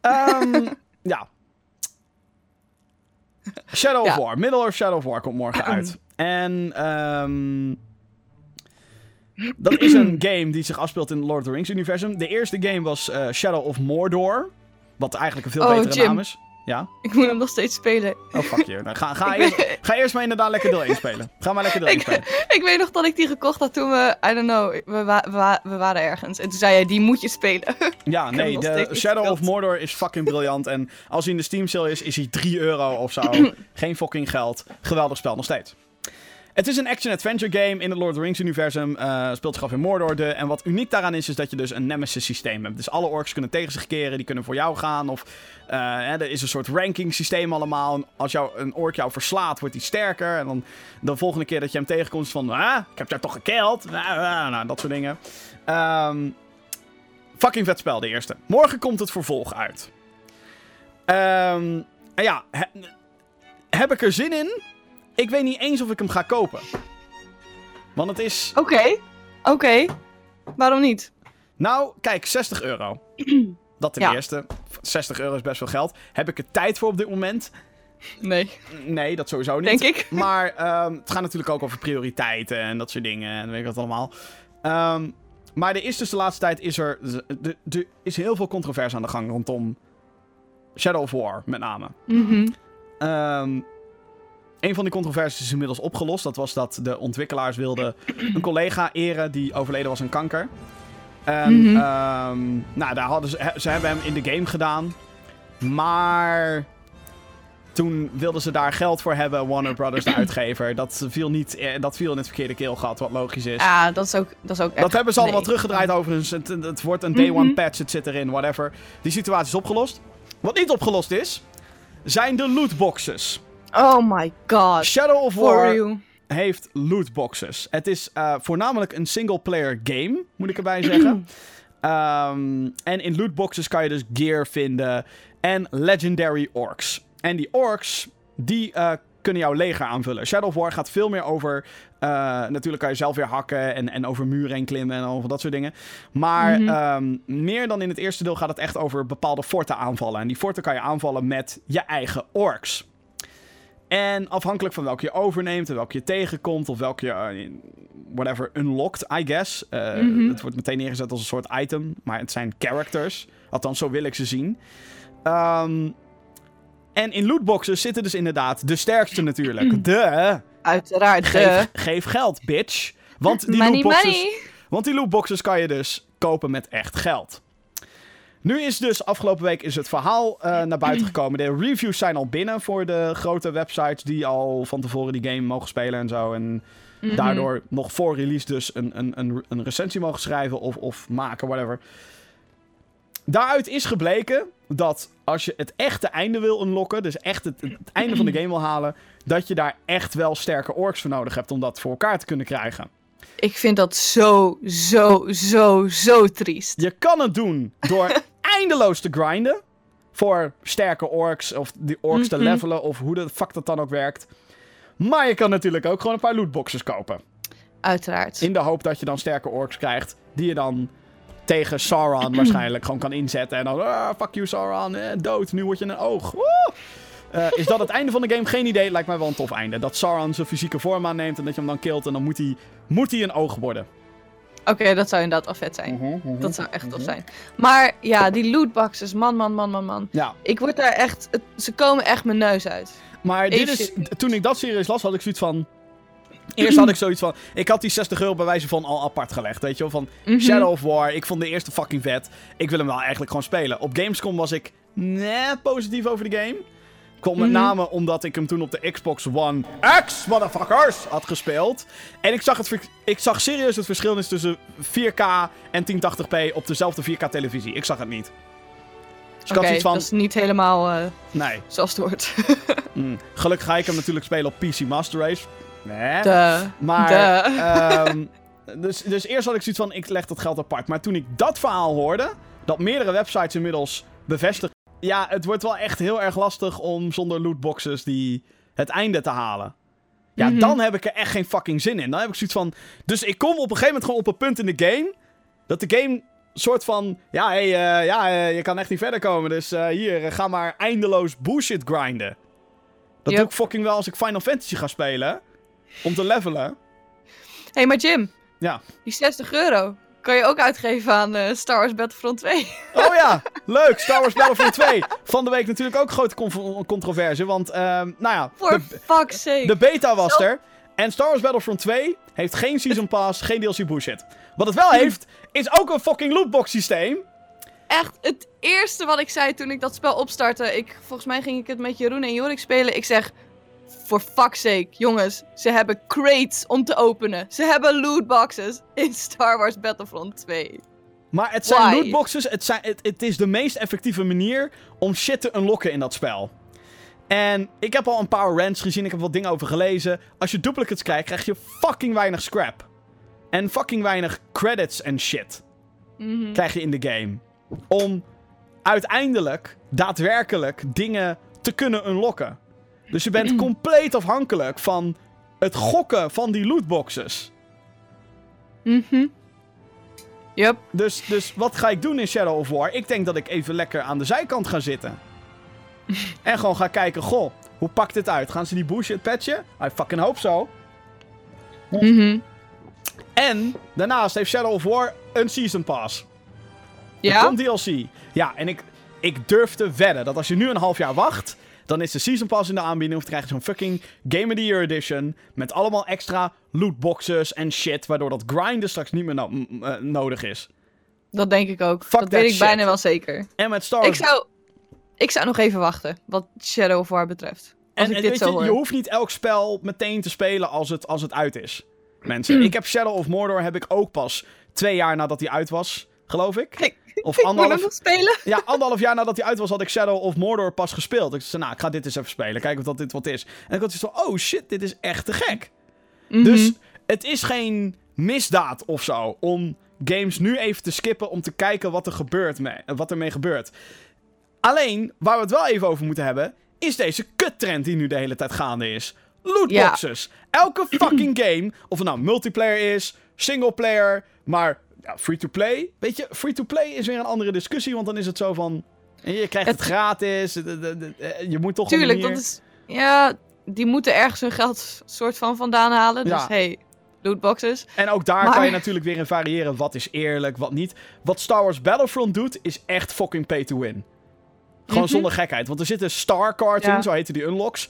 Ehm, ja. Shadow of. War. Middle of Shadow of War komt morgen uit. En ehm, dat is een game die zich afspeelt in het Lord of the Rings universum. De eerste game was eh, Shadow of Mordor. Wat eigenlijk een veel Oh, betere Jim. naam is. Ja? Ik moet hem nog steeds spelen. Oh, fuck you. Nou, ga, ga, eerst, ga eerst maar inderdaad lekker deel 1 spelen. Ga maar lekker deel 1 Ik, spelen. ik weet nog dat ik die gekocht had toen we, I don't know, we, wa- we, wa- we waren ergens. En toen zei jij, die moet je spelen. Ja, nee, de Shadow of. Mordor is fucking briljant. En als hij in de Steam sale is, is hij 3 euro of zo. Geen fucking geld. Geweldig spel nog steeds. Het is een action-adventure game in het Lord of the Rings universum. Eh, speelt zich af in Mordor. De, en wat uniek daaraan is, is dat je dus een nemesis systeem hebt. Dus alle orks kunnen tegen zich keren, die kunnen voor jou gaan. Of eh, er is een soort ranking systeem allemaal. Als jou, een ork jou verslaat, wordt hij sterker. En dan de volgende keer dat je hem tegenkomt van... Ah, ik heb jou toch gekild? Ah, ah, nou, dat soort dingen. Ehm... Fucking vet spel, de eerste. Morgen komt het vervolg uit. Ehm, en ja, he- heb ik er zin in? Ik weet niet eens of ik hem ga kopen. Want het is... Oké. Oké. Waarom niet? Nou, kijk, 60 euro. Dat ten Ja. eerste. 60 euro is best veel geld. Heb ik er tijd voor op dit moment? Nee, Nee, dat sowieso niet. denk ik. Maar ehm, het gaat natuurlijk ook over prioriteiten en dat soort dingen en weet ik wat allemaal. Ehm, maar er is dus de laatste tijd is er, er, er is heel veel controverse aan de gang rondom Shadow of War, met name. Mhm. Ehm, een van die controversies is inmiddels opgelost. Dat was dat de ontwikkelaars wilden een collega eren die overleden was aan kanker. En Mhm. ehm, nou, daar hadden ze, ze hebben hem in de game gedaan. Maar toen wilden ze daar geld voor hebben, Warner Brothers, de uitgever. Dat viel, niet, eh, dat viel in het verkeerde keelgat, wat logisch is. Ja, dat is ook, dat is ook echt... Dat hebben ze allemaal nee. teruggedraaid overigens. Het, het, wordt een day one Mhm. patch, het zit erin, whatever. Die situatie is opgelost. Wat niet opgelost is, zijn de lootboxes. Oh my god. Shadow of For War you. heeft lootboxes. Het is eh, voornamelijk een single-player game, moet ik erbij zeggen. Ehm, en in lootboxes kan je dus gear vinden en legendary orcs. En die orcs, die eh, kunnen jouw leger aanvullen. Shadow of War gaat veel meer over... eh, natuurlijk kan je zelf weer hakken en, en over muren heen klimmen en over dat soort dingen. Maar Mhm. ehm, meer dan in het eerste deel gaat het echt over bepaalde forten aanvallen. En die forten kan je aanvallen met je eigen orks. En afhankelijk van welke je overneemt en welke je tegenkomt, of welke je, eh, whatever, unlocked, I guess. Eh, Mhm. Het wordt meteen neergezet als een soort item, maar het zijn characters. Althans, zo wil ik ze zien. Ehm, en in lootboxes zitten dus inderdaad de sterkste natuurlijk. De, Uiteraard. geef, eh, geef geld, bitch. Want die, money, lootboxes, money. want die lootboxes kan je dus kopen met echt geld. Nu is dus afgelopen week is het verhaal eh, naar buiten gekomen. De reviews zijn al binnen voor de grote websites die al van tevoren die game mogen spelen en zo. En Mhm. daardoor nog voor release dus een, een, een, een recensie mogen schrijven of, of maken, whatever. Daaruit is gebleken dat als je het echte einde wil unlocken, dus echt het, het einde van de game wil halen, dat je daar echt wel sterke orks voor nodig hebt om dat voor elkaar te kunnen krijgen. Ik vind dat zo, zo, zo, zo triest. Je kan het doen door eindeloos te grinden. Voor sterke orks of die orks te Mhm. levelen of hoe de fuck dat dan ook werkt. Maar je kan natuurlijk ook gewoon een paar lootboxes kopen. Uiteraard. In de hoop dat je dan sterke orks krijgt. Die je dan tegen Sauron waarschijnlijk gewoon kan inzetten. En dan, ah, fuck you Sauron, eh, dood, nu word je een oog. Woe! Eh, is dat het einde van de game? Geen idee, lijkt mij wel een tof einde. Dat Sauron zijn fysieke vorm aanneemt en dat je hem dan killt. En dan moet hij, moet hij een oog worden. Oké, dat zou inderdaad wel vet zijn. Mhm, Dat zou echt tof zijn. Maar ja, die lootboxes, man, man, man, man, man. Ja, Ik word daar echt... het- ze komen echt mijn neus uit. Maar dit is, toen ik dat serieus las, had ik zoiets van. Eerst had ik zoiets van. Ik had die 60 euro bij wijze van al apart gelegd. Weet je wel? Van Mhm. Shadow of War. Ik vond de eerste fucking vet. Ik wil hem wel eigenlijk gewoon spelen. Op Gamescom was ik net positief over de game. Komt met Mhm. name omdat ik hem toen op de Xbox One X, motherfuckers, had gespeeld. En ik zag, het, ik zag serieus het verschil tussen 4K en 1080p op dezelfde 4K televisie. Ik zag het niet. Dus had zoiets van, dat is niet helemaal eh, nee. zoals het hoort. Mm. Gelukkig ga ik hem natuurlijk spelen op PC Master Race. Nee. De. Maar, ehm, dus, dus eerst had ik zoiets van, ik leg dat geld apart. Maar toen ik dat verhaal hoorde, dat meerdere websites inmiddels bevestigen... Ja, het wordt wel echt heel erg lastig om zonder lootboxes die, het einde te halen. Ja, Mhm. dan heb ik er echt geen fucking zin in. Dan heb ik zoiets van... Dus ik kom op een gegeven moment gewoon op een punt in de game... Dat de game soort van... Ja, hey, eh, ja eh, je kan echt niet verder komen. Dus eh, hier, ga maar eindeloos bullshit grinden. Dat Yep. doe ik fucking wel als ik Final Fantasy ga spelen. Om te levelen. Hé, hey, maar Jim. Ja. Die 60 euro kan je ook uitgeven aan eh, Star Wars Battlefront 2. Oh ja, leuk. Star Wars Battlefront 2. Van de week natuurlijk ook grote con- controverse. Want, ehm, nou ja, For de, fuck's sake. de beta was er. En Star Wars Battlefront 2 heeft geen Season Pass, geen DLC bullshit. Wat het wel heeft, is ook een fucking lootbox systeem. Echt, het eerste wat ik zei toen ik dat spel opstartte. Ik, volgens mij ging ik het met Jeroen en Jorik spelen. Ik zeg, for fuck's sake, jongens. Ze hebben crates om te openen. Ze hebben lootboxes in Star Wars Battlefront 2. Maar het zijn Why? lootboxes. Het, zijn, het, het is de meest effectieve manier om shit te unlocken in dat spel. En ik heb al een paar rants gezien. Ik heb wat dingen over gelezen. Als je duplicates krijgt, krijg je fucking weinig scrap. En fucking weinig credits en shit. Mhm. krijg je in de game. Om uiteindelijk daadwerkelijk dingen te kunnen unlocken. Dus je bent compleet afhankelijk van het gokken van die lootboxes. Mhm. Yup. Dus, dus wat ga ik doen in Shadow of War? Ik denk dat ik even lekker aan de zijkant ga zitten. en gewoon ga kijken, goh, hoe pakt dit uit? Gaan ze die bullshit patchen? I fucking hope so. Mhm. En daarnaast heeft Shadow of War een Season Pass. Er Ja? komt DLC. Ja, en ik, ik durf te wedden dat als je nu een half jaar wacht, dan is de Season Pass in de aanbieding. Of dan krijg je zo'n fucking Game of the Year Edition. Met allemaal extra lootboxes en shit. Waardoor dat grinden straks niet meer no- eh, nodig is. Dat denk ik ook. Fuck dat weet ik bijna wel zeker. En met Star Wars. Ik zou, ik zou nog even wachten, wat Shadow of War betreft. Als en, ik en dit weet zo je, je hoeft niet elk spel meteen te spelen als het, als het uit is. Mensen, ik heb Shadow of Mordor heb ik ook pas twee jaar nadat hij uit was, geloof ik. Ik- Of anderhalf, nog spelen. ja, anderhalf jaar nadat hij uit was, had ik Shadow of Mordor pas gespeeld. Ik zei, nou, ik ga dit eens even spelen. Kijken of dat dit wat is. En ik had zoiets van, oh shit, dit is echt te gek. Mhm. Dus het is geen misdaad of zo om games nu even te skippen om te kijken wat er gebeurt mee, wat ermee gebeurt. Alleen, waar we het wel even over moeten hebben, is deze kuttrend die nu de hele tijd gaande is. Lootboxes. Elke fucking game, of het nou multiplayer is, singleplayer, maar ja, free-to-play. Weet je, free-to-play is weer een andere discussie, want dan is het zo van... Je krijgt het, Het- gratis, de- je moet toch een Tuurlijk, manier... dat is... Ja, die moeten ergens hun geld soort van vandaan halen. Dus Ja. hey, lootboxes. En ook daar Maar- kan je natuurlijk weer in variëren. Wat is eerlijk, wat niet. Wat Star Wars Battlefront doet, is echt fucking pay to win. Gewoon Mhm. zonder gekheid. Want er zitten star cards in, zo heten die unlocks.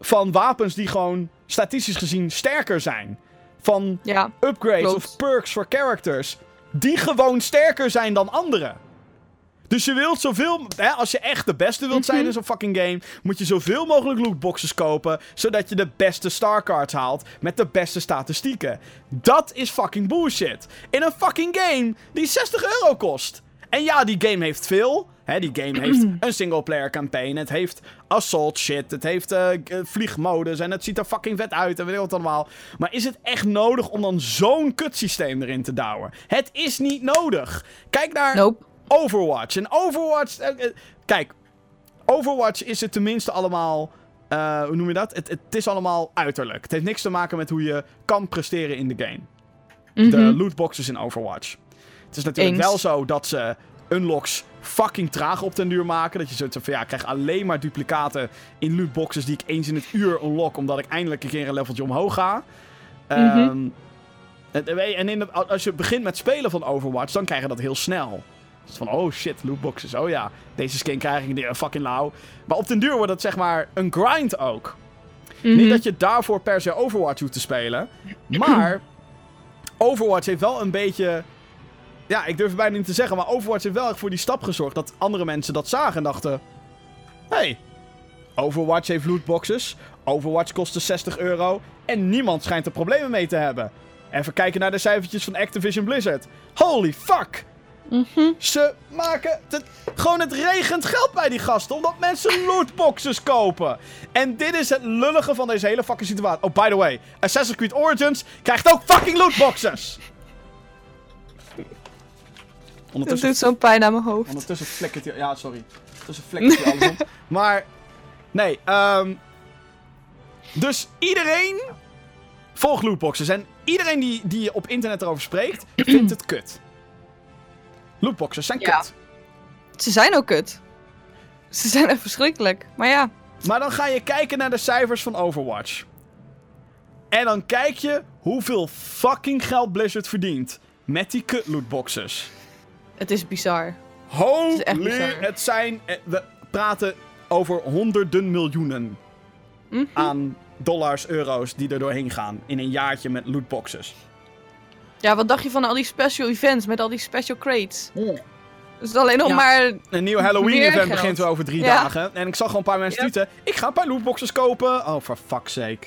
Van wapens die gewoon statistisch gezien sterker zijn. Van Ja, upgrades Klopt. of perks voor characters. Die gewoon sterker zijn dan anderen. Dus je wilt zoveel... Hè, als je echt de beste wilt zijn Mhm. in zo'n fucking game... moet je zoveel mogelijk lootboxes kopen... zodat je de beste star cards haalt... met de beste statistieken. Dat is fucking bullshit. In een fucking game die 60 euro kost. En ja, die game heeft veel. Hè, die game heeft een singleplayer campaign. Het heeft assault shit. Het heeft eh, vliegmodus. En het ziet er fucking vet uit. En weet ik wat allemaal. Maar is het echt nodig om dan zo'n kutsysteem erin te douwen? Het is niet nodig. Kijk naar nope. Overwatch. En Overwatch. eh, kijk, Overwatch is het tenminste allemaal. hoe noem je dat? Het, het is allemaal uiterlijk. Het heeft niks te maken met hoe je kan presteren in de game. De Mhm. lootboxes in Overwatch. Het is natuurlijk Eens. wel zo dat ze unlocks fucking traag op den duur maken. Dat je zoiets van ja, ik krijg alleen maar duplicaten in lootboxes die ik eens in het uur unlock. Omdat ik eindelijk een keer een leveltje omhoog ga. Ehm, en- en in als je begint met spelen van Overwatch, dan krijg je dat heel snel. Dus van, oh shit, lootboxes. Oh ja, deze skin krijg ik eh, fucking lauw. Maar op den duur wordt het zeg maar een grind ook. Mhm. Niet dat je daarvoor per se Overwatch hoeft te spelen. Maar Overwatch heeft wel een beetje... Ja, ik durf het bijna niet te zeggen, maar Overwatch heeft wel echt voor die stap gezorgd dat andere mensen dat zagen en dachten... hey, Overwatch heeft lootboxes. Overwatch kostte 60 euro. En niemand schijnt er problemen mee te hebben. Even kijken naar de cijfertjes van Activision Blizzard. Holy fuck! Mhm. Ze maken het, gewoon het regent geld bij die gasten. Omdat mensen lootboxes kopen. En dit is het lullige van deze hele fucking situatie. Oh, by the way. Assassin's Creed Origins krijgt ook fucking lootboxes. Ondertussen, doet zo'n pijn aan mijn hoofd. ondertussen flikkert hij... Ja, sorry. Ondertussen flikkert hij alles om. Maar, nee. ehm dus iedereen volgt lootboxes. En iedereen die, die op internet erover spreekt, vindt het kut. Lootboxes zijn Ja. kut. Ze zijn ook kut. Ze zijn echt verschrikkelijk. Maar ja, Maar dan ga je kijken naar de cijfers van Overwatch. En dan kijk je hoeveel fucking geld Blizzard verdient. Met die kut lootboxes. Het is bizar. Holy, is echt bizar. het zijn... eh, We praten over honderden miljoenen Mhm. aan dollars, euro's die er doorheen gaan. In een jaartje met lootboxes. Ja, wat dacht je van al die special events met al die special crates? Dus het alleen nog Ja. maar... Een nieuw Halloween Meer event geld. begint over drie Ja. dagen. En ik zag gewoon een paar mensen Ja. tweeten. Ik ga een paar lootboxes kopen. Oh, for fuck's sake.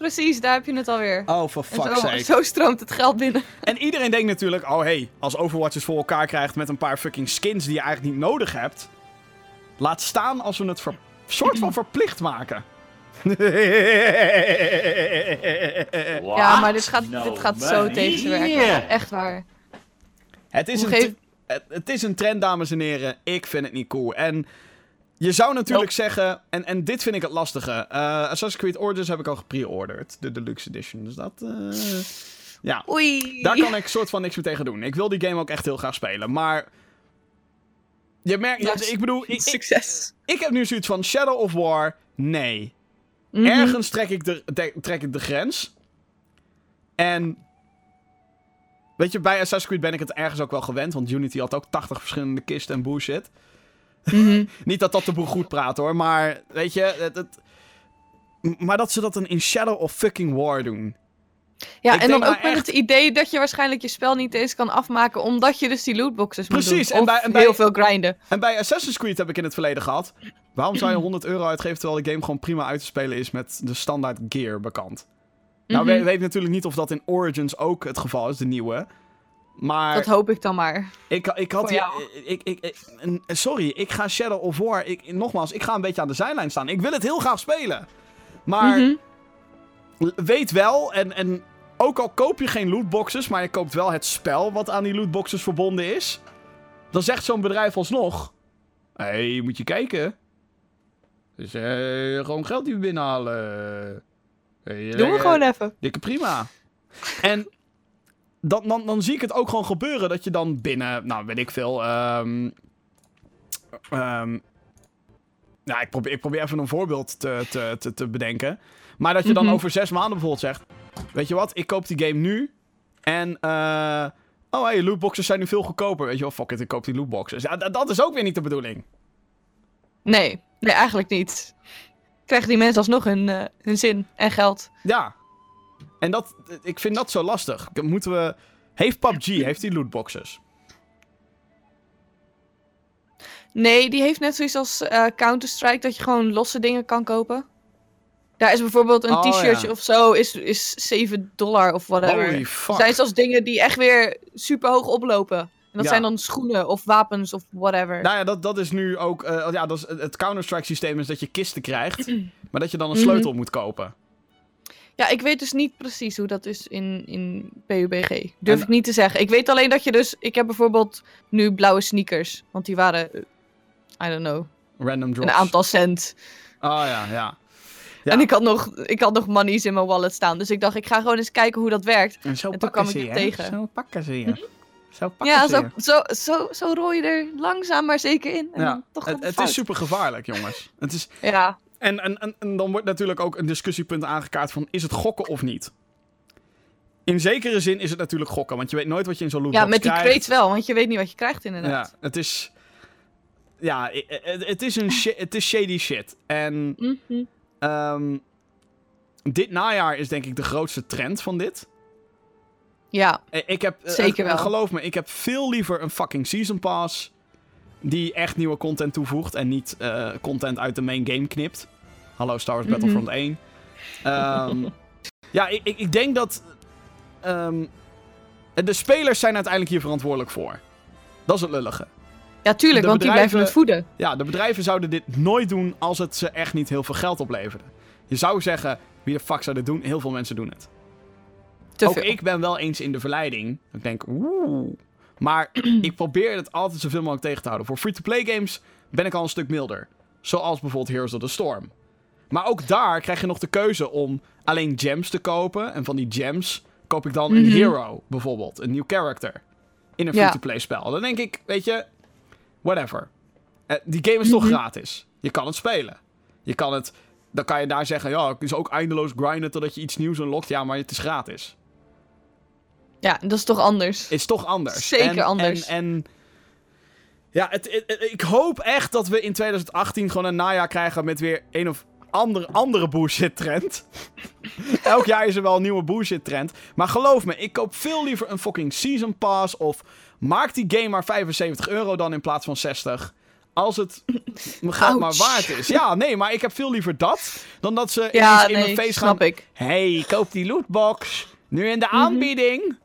Precies, daar heb je het alweer. Oh, for fuck's zo, sake. zo stroomt het geld binnen. En iedereen denkt natuurlijk, oh hey, als Overwatch het voor elkaar krijgt met een paar fucking skins die je eigenlijk niet nodig hebt. Laat staan als we het ver- soort van verplicht maken. Ja, maar dit gaat, No dit gaat zo money tegen ze werken. here. Echt waar. het, is een het is een trend, dames en heren. Ik vind het niet cool. En je zou natuurlijk zeggen, en, en dit vind ik het lastige. eh Assassin's Creed Origins heb ik al gepre-ordered. De Deluxe Edition. Dus dat... eh, Ja, Oei. daar kan ik soort van niks meer tegen doen. Ik wil die game ook echt heel graag spelen, maar... Je merkt, Ja, ik bedoel, ik, Succes. ik heb nu zoiets van Shadow of War, nee. Mhm. Ergens trek ik, de, de- trek ik de grens. En. Weet je, bij Assassin's Creed ben ik het ergens ook wel gewend. Want Unity had ook 80 verschillende kisten en bullshit. Niet dat dat de boel goed praat hoor, maar weet je. Het, het- maar dat ze dat dan in Shadow of fucking War doen. Ja, Ik en dan ook maar met het idee dat je waarschijnlijk je spel niet eens kan afmaken, omdat je dus die lootboxes moet Precies, doen. en Of bij- en bij- heel veel grinden. En bij Assassin's Creed heb ik in het verleden gehad. Waarom zou je 100 euro uitgeven terwijl de game gewoon prima uit te spelen is met de standaard gear bekend? Nou, Mhm. we weet natuurlijk niet of dat in Origins ook het geval is, de nieuwe. Maar Dat hoop ik dan maar. Ik, ik had. Ik, ik, sorry, ik ga Shadow of War. Ik, nogmaals, ik ga een beetje aan de zijlijn staan. Ik wil het heel graag spelen. Maar Mhm. weet wel, en, en ook al koop je geen lootboxes, maar je koopt wel het spel wat aan die lootboxes verbonden is. Dan zegt zo'n bedrijf alsnog: Hé, hey, moet je kijken. Dus eh, gewoon geld die we binnenhalen. Hey, Doen we eh, gewoon even. Dikke prima. En dan, dan, dan zie ik het ook gewoon gebeuren dat je dan binnen, nou weet ik veel. ehm ehm, ja, ik probeer, ik probeer even een voorbeeld te, te, te, te bedenken. Maar dat je dan Mhm. over zes maanden bijvoorbeeld zegt: Weet je wat, ik koop die game nu. En, eh. oh hey, lootboxes zijn nu veel goedkoper. Weet je wel, fuck it, ik koop die lootboxes. Ja, dat is ook weer niet de bedoeling. Nee, nee, eigenlijk niet. Krijgen die mensen alsnog hun, eh, hun zin en geld. Ja. En dat, ik vind dat zo lastig. Moeten we. Heeft PUBG, heeft die lootboxes? Nee, die heeft net zoiets als eh, Counter-Strike, dat je gewoon losse dingen kan kopen. Daar is bijvoorbeeld een Oh, t-shirtje ja. of zo, is, is 7 dollar of whatever. Holy fuck. Zijn zelfs dingen die echt weer super hoog oplopen. En dat Ja. zijn dan schoenen of wapens of whatever. Nou ja, dat, dat is nu ook. eh, ja, dat is, het Counter-Strike systeem is dat je kisten krijgt. maar dat je dan een sleutel moet kopen. Ja, ik weet dus niet precies hoe dat is in, in PUBG. Durf En- ik niet te zeggen. Ik weet alleen dat je dus... Ik heb bijvoorbeeld nu blauwe sneakers. Want die waren, eh, I don't know, Random drops. een aantal cent. Oh ja, ja. Ja. En ik had, nog, ik had nog monies in mijn wallet staan. Dus ik dacht, ik ga gewoon eens kijken hoe dat werkt. En zo En toen pakken kwam ze ik je, tegen. Zo pakken ze je. Zo pakken Ja, ze zo, je. zo, zo, zo rol je er langzaam maar zeker in. En Ja, toch het, het is super gevaarlijk, jongens. Het is, Ja, en, en, en, en dan wordt natuurlijk ook een discussiepunt aangekaart van... is het gokken of niet? In zekere zin is het natuurlijk gokken, want je weet nooit wat je in zo'n lootbox ja met die krijgt. crates wel. Want je weet niet wat je krijgt inderdaad. Ja, het is... Ja, het, is een het is shady shit. En Mhm. ehm, dit najaar is denk ik de grootste trend van dit. Ja, Eh, Ik heb, eh, Zeker eh, wel. Geloof me, ik heb veel liever een fucking season pass die echt nieuwe content toevoegt en niet eh, content uit de main game knipt. Hallo Star Wars Mhm. Battlefront 1. Ehm, ja, ik, ik, ik denk dat ehm, de spelers zijn uiteindelijk hier verantwoordelijk voor. Dat is het lullige. ja tuurlijk, De want die blijven het voeden. Ja, de bedrijven zouden dit nooit doen als het ze echt niet heel veel geld opleverde. Je zou zeggen, wie de fuck zou dit doen? Heel veel mensen doen het. Te Ook veel. ik ben wel eens in de verleiding. Ik denk, oeh. Maar ik probeer het altijd zoveel mogelijk tegen te houden. Voor free-to-play games ben ik al een stuk milder. Zoals bijvoorbeeld Heroes of the Storm. Maar ook daar krijg je nog de keuze om alleen gems te kopen. En van die gems koop ik dan een Mhm. hero, bijvoorbeeld. Een nieuw character. In een free-to-play spel. Dan denk ik, weet je, whatever. Eh, die game is toch Mhm. gratis. Je kan het spelen. Je kan het... Dan kan je daar zeggen, ja, het is ook eindeloos grinden totdat je iets nieuws unlockt. Ja, maar het is gratis. Ja, dat is toch anders. is toch anders. Zeker En- anders. En, en ja, het, het- het- ik hoop echt dat we in 2018 gewoon een najaar krijgen met weer een of andere, andere bullshit trend. Elk jaar is er wel een nieuwe bullshit trend. Maar geloof me, ik koop veel liever een fucking season pass of maak die game maar 75 euro dan in plaats van 60. Als het me geld maar waard is. Ja, nee, maar ik heb veel liever dat dan dat ze Ja, in mijn face gaan snap ik. hey, koop die lootbox. Nu in de Mhm. aanbieding.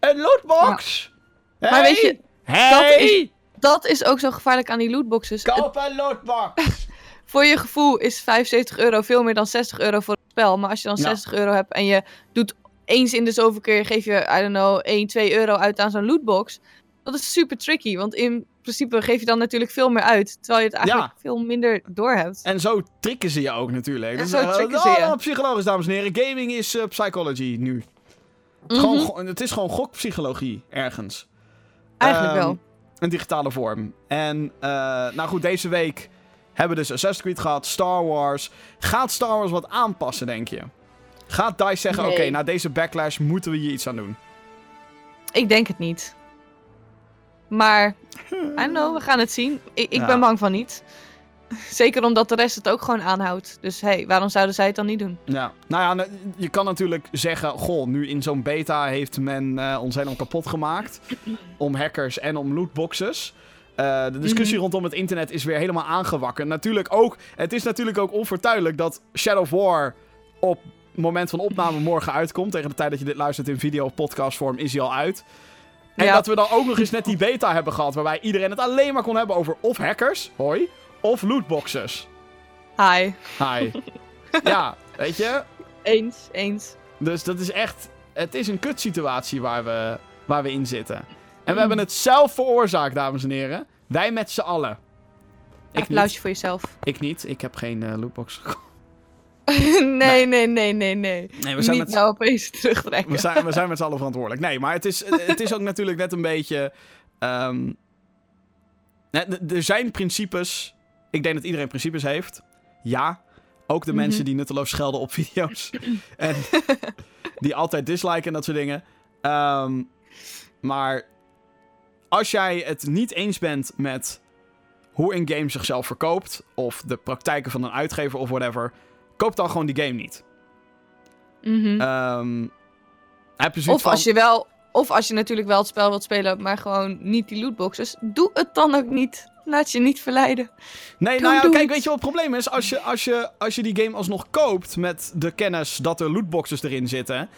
Een lootbox. Maar Hey, weet je, hey, dat is- Dat is ook zo gevaarlijk aan die lootboxes. Koop een lootbox. voor je gevoel is 75 euro veel meer dan 60 euro voor het spel. Maar als je dan Ja. 60 euro hebt en je doet eens in de zoveel keer, geef je, I don't know, 1, 2 euro uit aan zo'n lootbox. Dat is super tricky, want in principe geef je dan natuurlijk veel meer uit. Terwijl je het eigenlijk veel minder door hebt. en zo tricken ze je ook natuurlijk. En Dus, zo eh, tricken oh, ze je. Psychologisch, dames en heren. Gaming is eh, psychology nu. Mhm. het is gewoon gokpsychologie ergens. Eigenlijk Ehm, wel. Een digitale vorm. En, eh, nou goed, deze week hebben we dus Assassin's Creed gehad, Star Wars. Gaat Star Wars wat aanpassen, denk je? Gaat DICE zeggen, Nee. oké, na deze backlash moeten we hier iets aan doen? Ik denk het niet. Maar, I don't know, we gaan het zien. Ik, ik Ja. ben bang van niet. Zeker omdat de rest het ook gewoon aanhoudt. Dus hey, waarom zouden zij het dan niet doen? Ja, nou ja, ne- je kan natuurlijk zeggen, goh, nu in zo'n beta heeft men eh, ons helemaal kapot gemaakt. om hackers en om lootboxes. Eh, de discussie Mhm. rondom het internet is weer helemaal aangewakkerd. Natuurlijk ook, het is natuurlijk ook onvertuidelijk dat Shadow of War op het moment van opname morgen uitkomt. Tegen de tijd dat je dit luistert in video of podcastvorm is hij al uit. En Ja. dat we dan ook nog eens net die beta hebben gehad waarbij iedereen het alleen maar kon hebben over of hackers, hoi, of lootboxes. Hi. Hi. ja, weet je, Eens, eens. dus dat is echt. Het is een kutsituatie waar we, waar we in zitten. En we hebben het zelf veroorzaakt, dames en heren. Wij met z'n allen. Ik Applausje voor jezelf. Ik niet. Ik heb geen eh, lootbox gekocht. nee, nee, nee, nee, nee. Nee, we zijn niet met- nou opeens terugtrekken. We zijn, we zijn met z'n allen verantwoordelijk. Nee, maar het is, het is ook natuurlijk net een beetje. ehm, er zijn principes. Ik denk dat iedereen principes heeft. Ja. Ook de Mhm. mensen die nutteloos schelden op video's. en die altijd disliken en dat soort dingen. Ehm, maar als jij het niet eens bent met hoe een game zichzelf verkoopt. of de praktijken van een uitgever of whatever. koop dan gewoon die game niet. Mhm. Ehm, heb je zoiets Of als van- je wel, of als je natuurlijk wel het spel wilt spelen, maar gewoon niet die lootboxes, doe het dan ook niet. Laat je niet verleiden. Nee, Doe- nou ja, kijk, het. weet je wat het probleem is? Als je, als, je, als je die game alsnog koopt met de kennis dat er lootboxes erin zitten,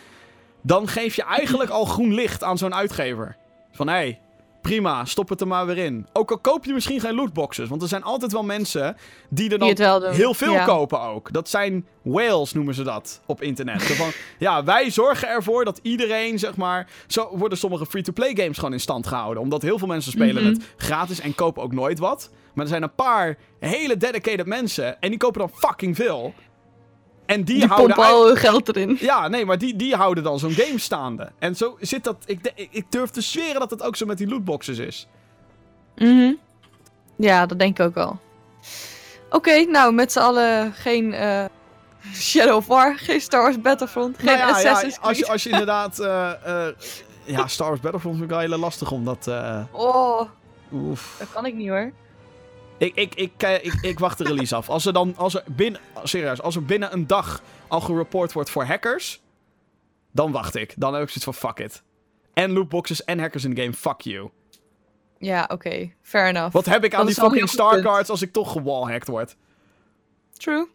dan geef je eigenlijk al groen licht aan zo'n uitgever. Van hé, hey, prima, stop het er maar weer in. Ook al koop je misschien geen lootboxes, want er zijn altijd wel mensen die er dan doen. heel veel Ja. kopen ook. Dat zijn whales noemen ze dat op internet. Van, ja, wij zorgen ervoor dat iedereen, zeg maar... Zo worden sommige free-to-play games gewoon in stand gehouden. Omdat heel veel mensen spelen Mhm. het gratis en kopen ook nooit wat. Maar er zijn een paar hele dedicated mensen en die kopen dan fucking veel. En die, Die houden... pompen al hun geld erin. Ja, nee, maar die, die houden dan zo'n game staande. En zo zit dat... Ik, de- ik durf te zweren dat het ook zo met die lootboxes is. Mhm. Ja, dat denk ik ook wel. Oké, nou, met z'n allen geen eh, Shadow of War, geen Star Wars Battlefront, geen Nou ja, ja, Assassin's als, je, als je inderdaad... eh, eh, ja, Star Wars Battlefront vind ik wel heel lastig om dat... Oh, oef. dat kan ik niet hoor. Ik, ik, ik, eh, ik, ik wacht de release af. Als er dan, als er binnen, serieus, als er binnen een dag al gereport wordt voor hackers, dan wacht ik. Dan heb ik zoiets van fuck it. En lootboxes en hackers in de game, fuck you. Ja, oké, fair enough. Wat heb ik aan die fucking starcards als ik toch gewallhacked word? True.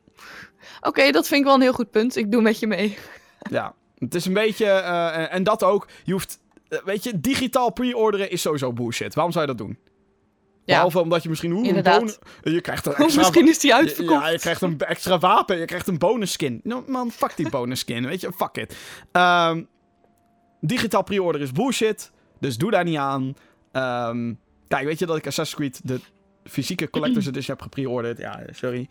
Oké, dat vind ik wel een heel goed punt. Ik doe met je mee. Ja, het is een beetje, eh, en dat ook, je hoeft, eh, weet je, digitaal pre-orderen is sowieso bullshit. Waarom zou je dat doen? Behalve omdat je misschien, oeh, Inderdaad. bonus- je krijgt een Oh, extra misschien is die uitverkocht. Ja, je krijgt een extra wapen. Je krijgt een bonus skin. No, man, fuck die bonus skin. Weet je, fuck it. Ehm, digitaal pre-order is bullshit. Dus doe daar niet aan. Ehm, kijk, weet je dat ik Assassin's Creed de fysieke Collector's Edition heb gepre-orderd? Ja, sorry.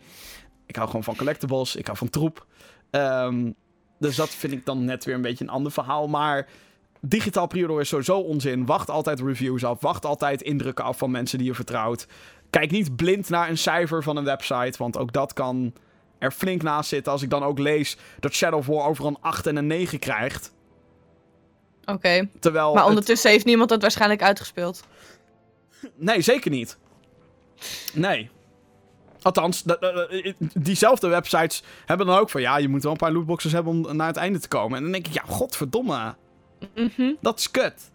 Ik hou gewoon van collectibles. Ik hou van troep. Ehm, dus dat vind ik dan net weer een beetje een ander verhaal. Maar digitaal pre-order is sowieso onzin. Wacht altijd reviews af. Wacht altijd indrukken af van mensen die je vertrouwt. Kijk niet blind naar een cijfer van een website. Want ook dat kan er flink naast zitten. Als ik dan ook lees dat Shadow of War overal een 8 en een 9 krijgt. Oké, Terwijl. maar het- ondertussen heeft niemand het waarschijnlijk uitgespeeld. Nee, zeker niet. Nee. Althans, dat- dat- dat- diezelfde websites hebben dan ook van... Ja, je moet wel een paar lootboxes hebben om naar het einde te komen. En dan denk ik, ja, godverdomme. Mhm. Dat is kut.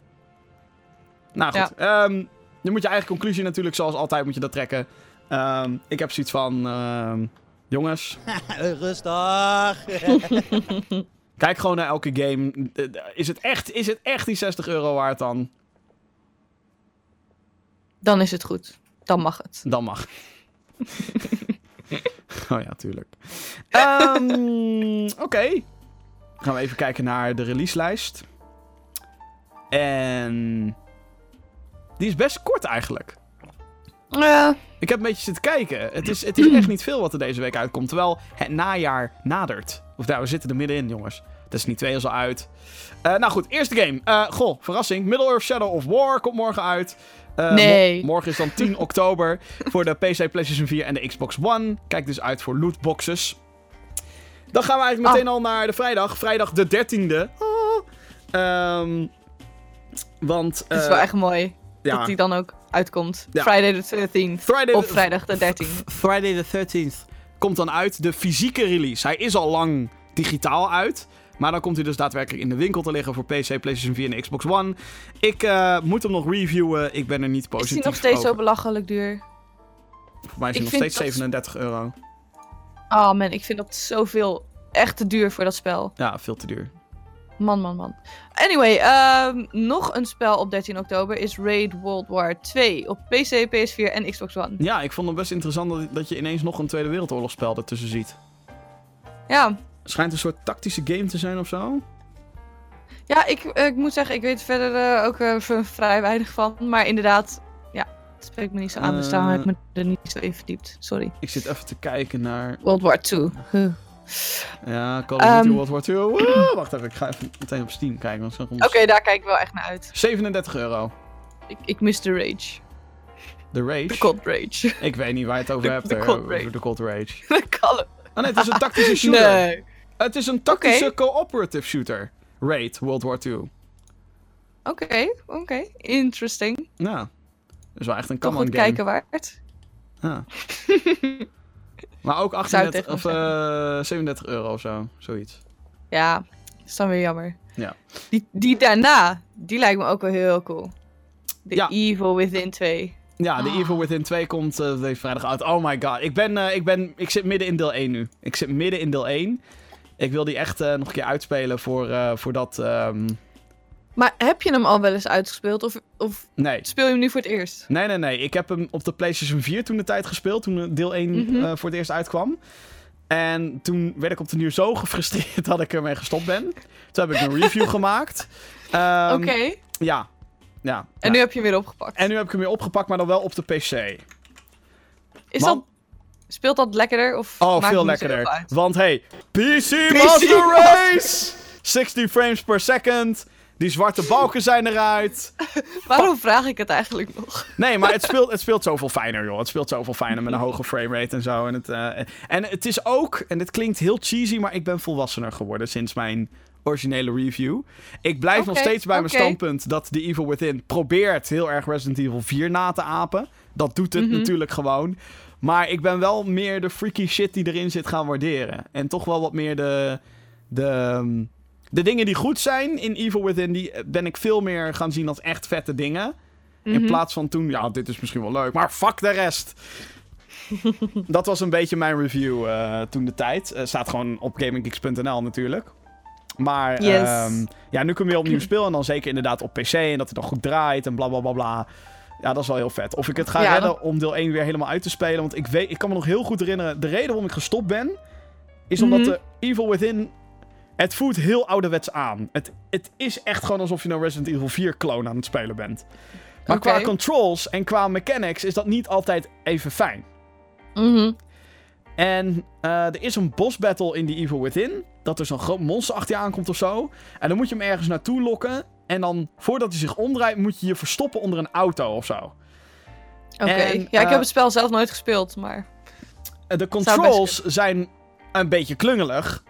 Nou goed. ehm, je moet je eigen conclusie natuurlijk, zoals altijd, moet je dat trekken. Ehm, ik heb zoiets van... ehm, jongens, Rustig. kijk gewoon naar elke game. Eh, Is het echt, is het echt die 60 euro waard dan? Dan is het goed. Dan mag het. Dan mag. oh ja, tuurlijk. Ehm, Oké. Gaan we even kijken naar de releaselijst. En... Die is best kort eigenlijk. Ja, Ik heb een beetje zitten kijken. Het is, het is echt niet veel wat er deze week uitkomt. Terwijl het najaar nadert. Of nou, we zitten er middenin, jongens. Destiny 2 is al uit. Eh, nou goed, eerste game. Eh, goh, verrassing. Middle-earth Shadow of War komt morgen uit. Eh, mo- Nee. morgen is dan 10 oktober voor de PC, PlayStation 4 en de Xbox One. Kijk dus uit voor lootboxes. Dan gaan we eigenlijk meteen al naar de vrijdag. Vrijdag de 13e. Ah. Ehm, want... Het is eh, wel echt mooi ja. dat die dan ook uitkomt. Ja. Friday the 13th. Friday Op vrijdag de 13th. Friday the 13th komt dan uit. De fysieke release. Hij is al lang digitaal uit. Maar dan komt hij dus daadwerkelijk in de winkel te liggen voor PC, PlayStation 4 en Xbox One. Ik eh, moet hem nog reviewen. Ik ben er niet Is positief die nog steeds over. zo belachelijk duur? Voor mij is hij nog steeds dat- 37 euro. Oh man, ik vind dat zoveel echt te duur voor dat spel. Ja, veel te duur. Man, man, man. Anyway, ehm, nog een spel op 13 oktober is Raid World War 2 op PC, PS4 en Xbox One. Ja, ik vond het best interessant dat, dat je ineens nog een Tweede Wereldoorlogsspel ertussen ziet. Ja, Schijnt een soort tactische game te zijn of zo. ja ik, eh, ik moet zeggen, ik weet verder eh, ook eh, vrij weinig van. Maar inderdaad, ja, het spreekt me niet zo aan. Dus daarom heb ik me er niet zo in verdiept. Sorry. Ik zit even te kijken naar... World War 2. Huh. Ja, Call of Duty Ehm. World War 2. Woe! Wacht even, ik ga even meteen op Steam kijken. Oké, daar kijk ik wel echt naar uit. 37 euro. Ik, ik mis de rage. De Rage. De cold rage. Ik weet niet waar je het over De- hebt. de eh, Cold over Rage. De Cold Rage. De. Oh nee, het is een tactische shooter. Nee. Het is een tactische cooperative shooter. Raid, World War 2. Oké, oké. Interesting. Ja. Dat is wel echt een goed game. kijken waard. Ja. Maar ook zou het 38 tegen of hem eh 37 euro of zo. Zoiets. Ja, is dan weer jammer. Ja. Die, die daarna, die lijkt me ook wel heel cool. The Ja. Evil Within 2. Ja, de. Evil Within 2 komt eh, deze vrijdag uit. Oh my god. Ik ben, eh, ik ben, ik zit midden in deel 1 nu. Ik zit midden in deel 1. Ik wil die echt nog een keer uitspelen voor, voor dat... ehm, Maar heb je hem al wel eens uitgespeeld? Of, of Nee. speel je hem nu voor het eerst? Nee, nee, nee. Ik heb hem op de PlayStation 4 toen de tijd gespeeld. Toen deel 1 Mhm. eh, voor het eerst uitkwam. En toen werd ik op de nieuw zo gefrustreerd dat ik ermee gestopt ben. Toen heb ik een review gemaakt. Ehm, Oké. Ja. Ja. En ja. nu heb je hem weer opgepakt. en nu heb ik hem weer opgepakt, maar dan wel op de PC. Is Man. dat, speelt dat lekkerder? Of Oh, maakt veel lekkerder. Want hey, PC, Master Race! 60 frames per second. Die zwarte balken zijn eruit. Waarom vraag ik het eigenlijk nog? Nee, maar het speelt, het speelt zoveel fijner, joh. Het speelt zoveel fijner met een hoge framerate en zo. En het, eh, en het is ook, en dit klinkt heel cheesy, maar ik ben volwassener geworden sinds mijn originele review. Ik blijf nog steeds bij mijn standpunt dat The Evil Within probeert heel erg Resident Evil 4 na te apen. Dat doet het Mhm. natuurlijk gewoon. Maar ik ben wel meer de freaky shit die erin zit gaan waarderen. En toch wel wat meer de... de ehm, de dingen die goed zijn in Evil Within, die ben ik veel meer gaan zien als echt vette dingen. In Mhm. plaats van toen, ja, dit is misschien wel leuk, maar fuck de rest. dat was een beetje mijn review eh, toen de tijd. Eh, staat gewoon op gaminggeeks.nl natuurlijk. Maar Yes. ehm, ja, nu hem weer opnieuw speel en dan zeker inderdaad op PC en dat het dan goed draait en bla bla bla bla. Ja, dat is wel heel vet. Of ik het ga Ja, redden om deel 1 weer helemaal uit te spelen. Want ik, weet, ik kan me nog heel goed herinneren. De reden waarom ik gestopt ben. Is omdat Mhm. de Evil Within. Het voelt heel ouderwets aan. Het, het is echt gewoon alsof je een Resident Evil 4 clone aan het spelen bent. Maar qua controls en qua mechanics is dat niet altijd even fijn. Mhm. En eh, er is een boss battle in die Evil Within. Dat er zo'n groot monster achter je aankomt of zo. En dan moet je hem ergens naartoe lokken. En dan, voordat hij zich omdraait, moet je je verstoppen onder een auto of zo. Oké. Ja, ik eh, heb het spel zelf nooit gespeeld, maar... Eh, De best controls zijn een beetje klungelig.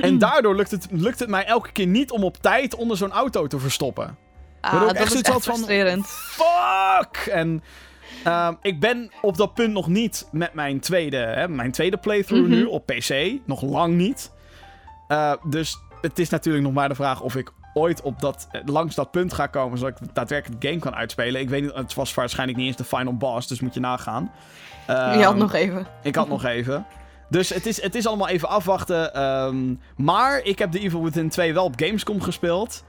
En daardoor lukt het, lukt het mij elke keer niet om op tijd onder zo'n auto te verstoppen. Ah, dat echt is echt van- frustrerend. Fuck! En ehm, ik ben op dat punt nog niet met mijn tweede, hè, mijn tweede playthrough Mhm. nu op PC. Nog lang niet. Eh, dus het is natuurlijk nog maar de vraag of ik ooit op dat, eh, langs dat punt ga komen... zodat ik daadwerkelijk de game kan uitspelen. Ik weet niet, het was waarschijnlijk niet eens de final boss, dus moet je nagaan. je had Ehm, nog even. ik had nog even. Dus het is, het is allemaal even afwachten. ehm, maar ik heb de Evil Within 2 wel op Gamescom gespeeld.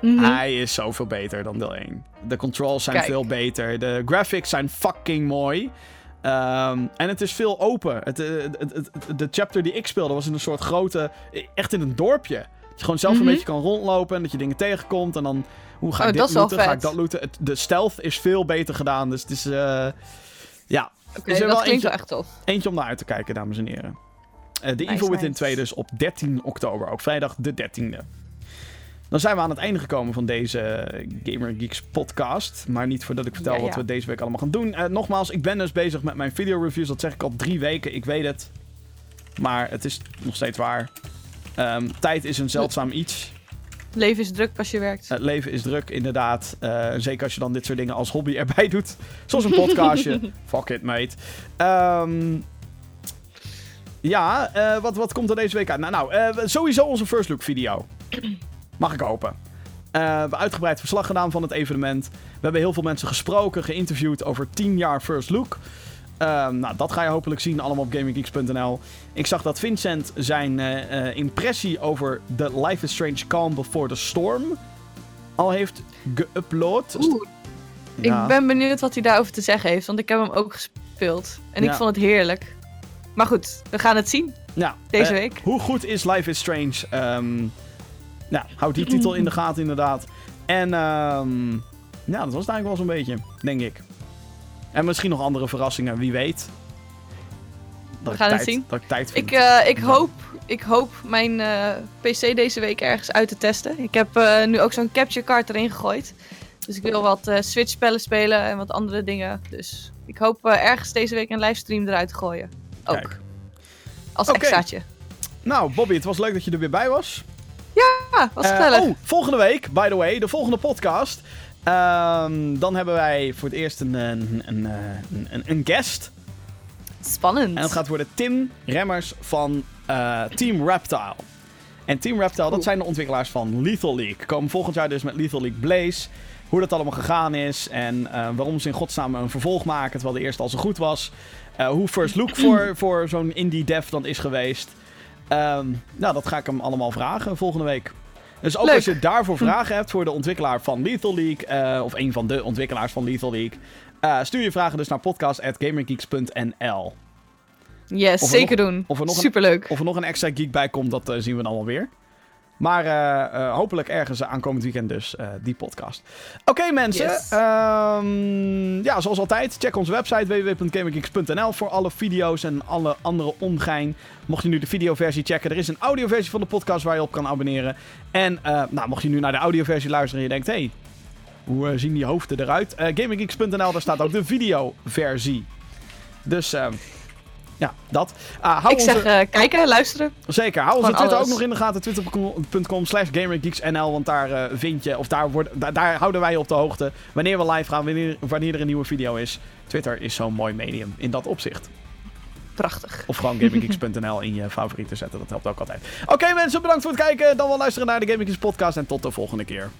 Mhm. Hij is zoveel beter dan deel 1. De controls zijn Kijk. veel beter. De graphics zijn fucking mooi. Ehm, en het is veel open. Het, eh, het, de chapter die ik speelde was in een soort grote... Echt in een dorpje. Dat je gewoon zelf Mhm. een beetje kan rondlopen. En dat je dingen tegenkomt. En dan... Hoe ga ik Oh, dit looten? Ga ik dat looten? De stealth is veel beter gedaan. Dus het is... eh, ja, Dat wel klinkt wel echt tof. Eentje om naar uit te kijken, dames en heren. Eh, Nice, Evil Within nice. 2 dus op 13 oktober. Ook vrijdag de 13e. Dan zijn we aan het einde gekomen van deze Gamer Geeks podcast. Maar niet voordat ik vertel Ja, wat we deze week allemaal gaan doen. Eh, nogmaals, ik ben dus bezig met mijn video reviews. Dat zeg ik al drie weken. Ik weet het. Maar het is nog steeds waar. Ehm, tijd is een zeldzaam iets. Leven is druk als je werkt. Het leven is druk, inderdaad. Eh, zeker als je dan dit soort dingen als hobby erbij doet. Zoals een podcastje. Fuck it, mate. Ehm, ja, eh, wat, wat komt er deze week uit? Nou, nou eh, sowieso onze first look video. Mag ik hopen. We hebben uitgebreid verslag gedaan van het evenement. We hebben heel veel mensen gesproken, geïnterviewd over 10 jaar first look. Ehm, nou, dat ga je hopelijk zien allemaal op gaminggeeks.nl. Ik zag dat Vincent zijn eh, eh, impressie over The Life is Strange Calm Before the Storm al heeft geüpload. Ja. ik ben benieuwd wat hij daarover te zeggen heeft, want ik heb hem ook gespeeld. En Ja. ik vond het heerlijk. Maar goed, we gaan het zien Ja, deze eh, week. Hoe goed is Life is Strange? Ehm nou, houd die titel in de gaten inderdaad. En ehm, ja, dat was het eigenlijk wel zo'n beetje, denk ik. En misschien nog andere verrassingen, wie weet. Dat ik gaan het zien. Dat ik tijd vind. Ik, eh, ik, Ja. hoop, ik hoop mijn eh, PC deze week ergens uit te testen. Ik heb eh, nu ook zo'n capture card erin gegooid. Dus ik wil wat Switch-spellen spelen en wat andere dingen. Dus ik hoop ergens deze week een livestream eruit te gooien. Ook. Kijk. Als extraatje. Nou, Bobby, het was leuk dat je er weer bij was. Ah, was gezellig. oh, volgende week, by the way, de volgende podcast. Ehm, dan hebben wij voor het eerst een, een, een, eh, een, een, guest. Spannend. En dat gaat worden Tim Remmers van eh, Team Reptile. En Team Reptile, dat zijn de ontwikkelaars van Lethal League. Komen volgend jaar dus met Lethal League Blaze. Hoe dat allemaal gegaan is en eh, waarom ze in godsnaam een vervolg maken terwijl de eerste al zo goed was. Hoe First Look voor, voor zo'n indie dev dan is geweest. Ehm, nou, dat ga ik hem allemaal vragen volgende week. Dus ook Leuk. als je daarvoor vragen hebt voor de ontwikkelaar van Lethal League, eh, of een van de ontwikkelaars van Lethal League, eh, stuur je vragen dus naar podcast.gamergeeks.nl. yes, er zeker doen. of er nog een- Superleuk. Of er nog een extra geek bij komt, dat eh, zien we dan wel weer. Maar eh, eh, hopelijk ergens aankomend weekend dus eh, die podcast. Oké mensen, Yes. Ehm, ja zoals altijd, check onze website www.gamergeeks.nl voor alle video's en alle andere ongein. Mocht je nu de videoversie checken, er is een audioversie van de podcast waar je op kan abonneren. En nou, mocht je nu naar de audioversie luisteren en je denkt, hé, hey, hoe zien die hoofden eruit? Gamergeeks.nl, daar staat ook de videoversie. Dus ehm, ja, dat. Ah, hou Ik onze... zeg eh, kijken, luisteren. Zeker. Hou onze Twitter alles. ook nog in de gaten. Twitter.com slash GamerGeeksNL. Want daar eh, vind je, of daar, wordt, daar, daar houden wij je op de hoogte. Wanneer we live gaan, wanneer, wanneer er een nieuwe video is. Twitter is zo'n mooi medium in dat opzicht. Prachtig. Of gewoon GamerGeeks.nl in je favorieten zetten. Dat helpt ook altijd. Oké mensen, bedankt voor het kijken. Dan wel luisteren naar de Gaming Geeks podcast. En tot de volgende keer.